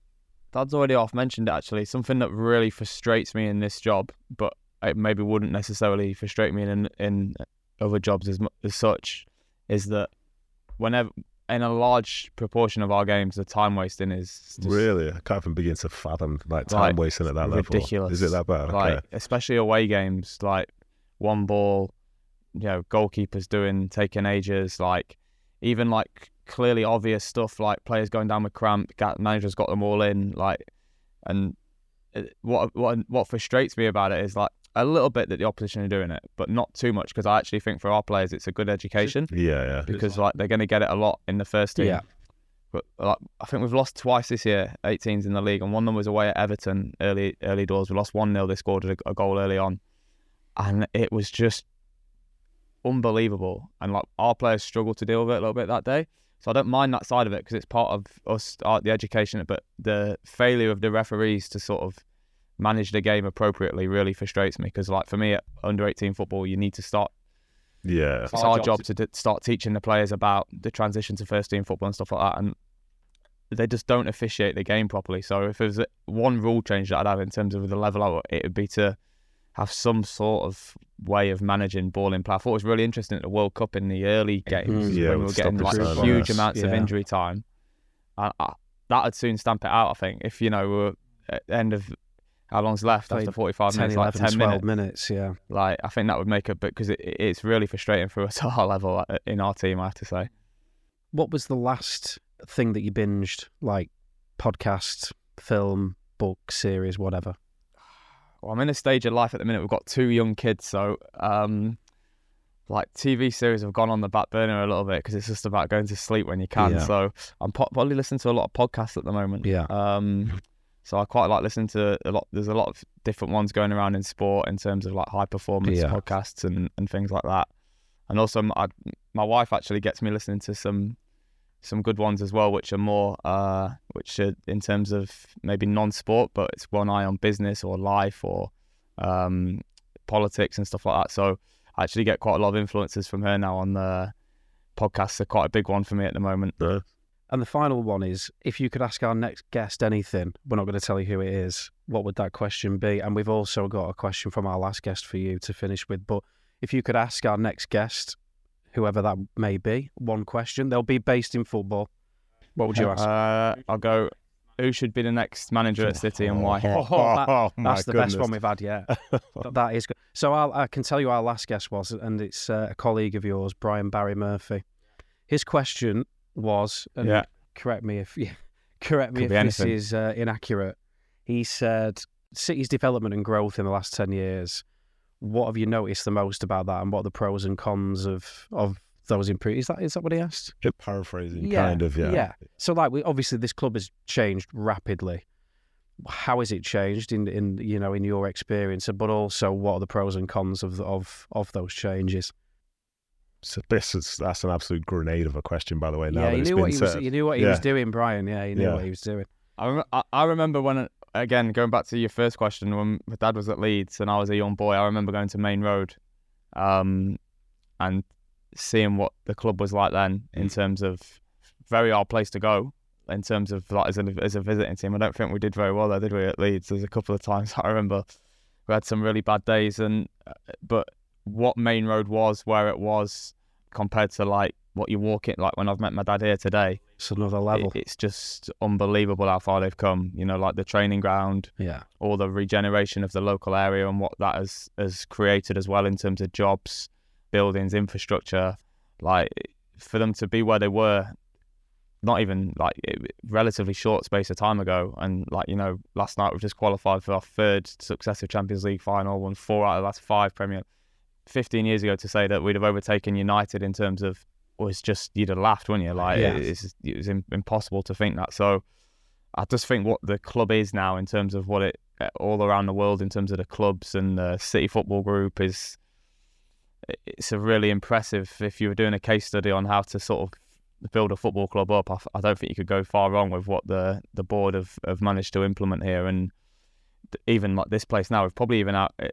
Dad's already off mentioned it actually. Something that really frustrates me in this job, but it maybe wouldn't necessarily frustrate me in in other jobs as as such, is that whenever in a large proportion of our games, the time wasting is just, Really, I can't even begin to fathom like time Like, wasting at that level. ridiculous. Is it that bad? like okay. especially away games, like one ball, you know, goalkeepers doing taking ages, like even like clearly obvious stuff like players going down with cramp, ga- managers got them all in, like, and what what what frustrates me about it is like a little bit that the opposition are doing it, but not too much because I actually think for our players it's a good education Yeah, yeah. because like they're going to get it a lot in the first team. Yeah. But like, I think we've lost twice this year, 18s in the league, and one of them was away at Everton early early doors. We lost one 0 They scored a, a goal early on, and it was just unbelievable. And like our players struggled to deal with it a little bit that day. So I don't mind that side of it because it's part of us, the education. But the failure of the referees to sort of manage the game appropriately really frustrates me because, like for me, at under 18 football, you need to start Yeah. it's our job to d- start teaching the players about the transition to first team football and stuff like that. And they just don't officiate the game properly. So if there's one rule change that I'd have in terms of the level out, it would be to have some sort of way of managing ball in play. I thought it was really interesting at the World Cup in the early games Yeah, when we were getting like huge amounts of injury time. And I, that'd soon stamp it out, I think. If, you know, we're at the end of how long's left after 45 10, minutes, 11, like 10 12 minutes. minutes. Yeah. Like I think that would make a it, because it, it's really frustrating for us at our level uh, in our team. I have to say. What was the last thing that you binged, like podcast, film, book, series, whatever? Well, I'm in a stage of life at the minute. We've got two young kids, so um, like TV series have gone on the back burner a little bit because it's just about going to sleep when you can. Yeah. So I'm po- probably listening to a lot of podcasts at the moment. Yeah. Um, so I quite like listening to a lot. There's a lot of different ones going around in sport in terms of like high performance Yeah. podcasts and, and things like that. And also, m- I, my wife actually gets me listening to some some good ones as well, which are more uh, which are in terms of maybe non-sport, but it's one eye on business or life or um, politics and stuff like that. So I actually get quite a lot of influences from her now on the podcasts. Are quite a big one for me at the moment. Yeah. And the final one is if you could ask our next guest anything, we're not going to tell you who it is, what would that question be? And we've also got a question from our last guest for you to finish with. But if you could ask our next guest, whoever that may be, one question, they'll be based in football. What would you ask? Uh, I'll go. Who should be the next manager at City and why? Oh, that- Oh, That's the best one we've had yet. That is good. So I'll, I can tell you our last guest was, and it's uh, a colleague of yours, Brian Barry Murphy. His question was, and Yeah. correct me if yeah, correct me Could if this is uh, inaccurate. He said, City's development and growth in the last ten years. What have you noticed the most about that, and what are the pros and cons of of those improvements? Is that is that what he asked? Bit paraphrasing, Yeah, kind of, yeah. yeah. So, like, we, obviously, this club has changed rapidly. How has it changed in, in you know in your experience? But also, what are the pros and cons of of of those changes? So this is that's an absolute grenade of a question, by the way. Now yeah, that you it's knew been what he was. You knew what he was doing, Brian. Yeah, you knew Yeah. what he was doing. I, rem- I, I remember when, again, going back to your first question, when my dad was at Leeds and I was a young boy, I remember going to Maine Road um, and seeing what the club was like then in terms of very hard place to go. In terms of like as a, as a visiting team, I don't think we did very well there, did we? At Leeds, there's a couple of times I remember we had some really bad days, and uh, but what Maine Road was, where it was, compared to like what you walk in, like when I've met my dad here today, It's another it- level. it's just unbelievable how far they've come. You know, like the training ground, yeah, all the regeneration of the local area, and what that has has created as well in terms of jobs, buildings, infrastructure. Like for them to be where they were, not even like it, relatively short space of time ago, and like you know, last night we've just qualified for our third successive Champions League final, won four out of the last five Premier. Fifteen years ago, to say that we'd have overtaken United in terms of was just you'd have laughed, wouldn't you? Like Yeah. it's, it was impossible to think that. So I just think what the club is now in terms of what it uh, all around the world in terms of the clubs and the City Football Group is it's a really impressive. If you were doing a case study on how to sort of build a football club up, I don't think you could go far wrong with what the the board have, have managed to implement here. And even like this place now, we've probably even out. eh,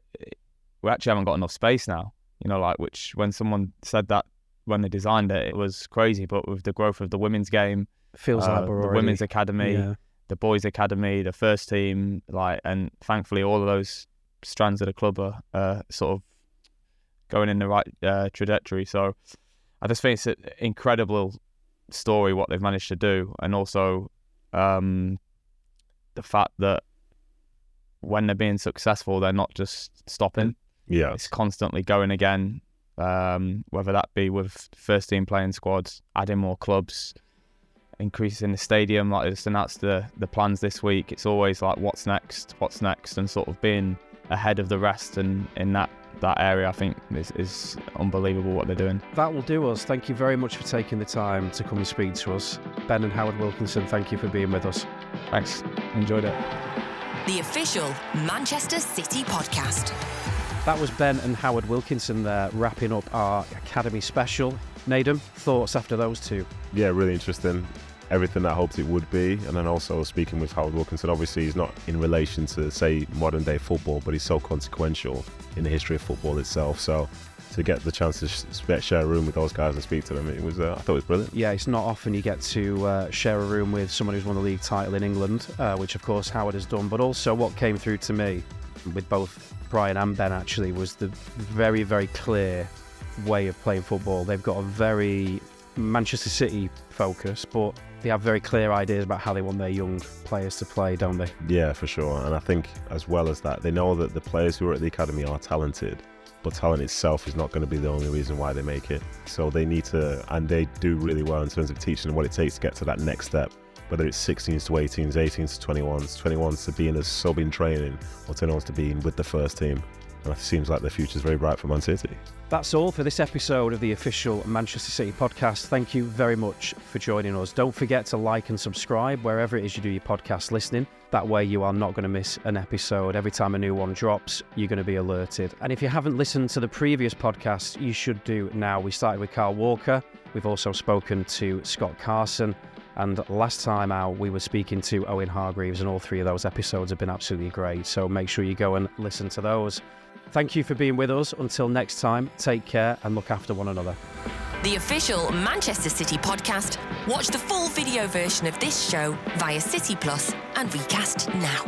We actually haven't got enough space now. You know, like which when someone said that when they designed it, it was crazy. But with the growth of the women's game, feels uh, like the women's academy, Yeah, the boys' academy, the first team, like, and thankfully all of those strands of the club are uh, sort of going in the right uh, trajectory. So I just think it's an incredible story what they've managed to do, and also um, the fact that when they're being successful, they're not just stopping. Yeah. It's constantly going again, um, whether that be with first team playing squads, adding more clubs, increasing the stadium. Like just announced the the plans this week. It's always like what's next, what's next, and sort of being ahead of the rest. And in that that area, I think is, is unbelievable what they're doing. That will do us. Thank you very much for taking the time to come and speak to us. Ben and Howard Wilkinson, thank you for being with us. Thanks, enjoyed it. The official Manchester City podcast. That was Ben and Howard Wilkinson there wrapping up our Academy special. Nedum, thoughts after those two? Yeah, really interesting. Everything I hoped it would be. And then also speaking with Howard Wilkinson, obviously he's not in relation to, say, modern day football, but he's so consequential in the history of football itself. So to get the chance to sh- share a room with those guys and speak to them, it was uh, I thought it was brilliant. Yeah, it's not often you get to uh, share a room with someone who's won the league title in England, uh, which of course Howard has done. But also, what came through to me with both Brian and Ben actually was the very, very clear way of playing football. They've got a very Manchester City focus, but they have very clear ideas about how they want their young players to play, don't they? Yeah, for sure. And I think as well as that, they know that the players who are at the academy are talented, but talent itself is not going to be the only reason why they make it. So they need to, and they do really well in terms of teaching them what it takes to get to that next step. Whether it's 16s to 18s, 18s to 21s, 21s to being a sub in training, or 21s to being with the first team. And it seems like the future's very bright for Man City. That's all for this episode of the official Manchester City podcast. Thank you very much for joining us. Don't forget to like and subscribe wherever it is you do your podcast listening. That way, you are not going to miss an episode. Every time a new one drops, you're going to be alerted. And if you haven't listened to the previous podcast, you should do now. We started with Kyle Walker. We've also spoken to Scott Carson. And last time out, we were speaking to Owen Hargreaves, and all three of those episodes have been absolutely great. So make sure you go and listen to those. Thank you for being with us. Until next time, take care and look after one another. The official Manchester City podcast. Watch the full video version of this show via City Plus and Recast now.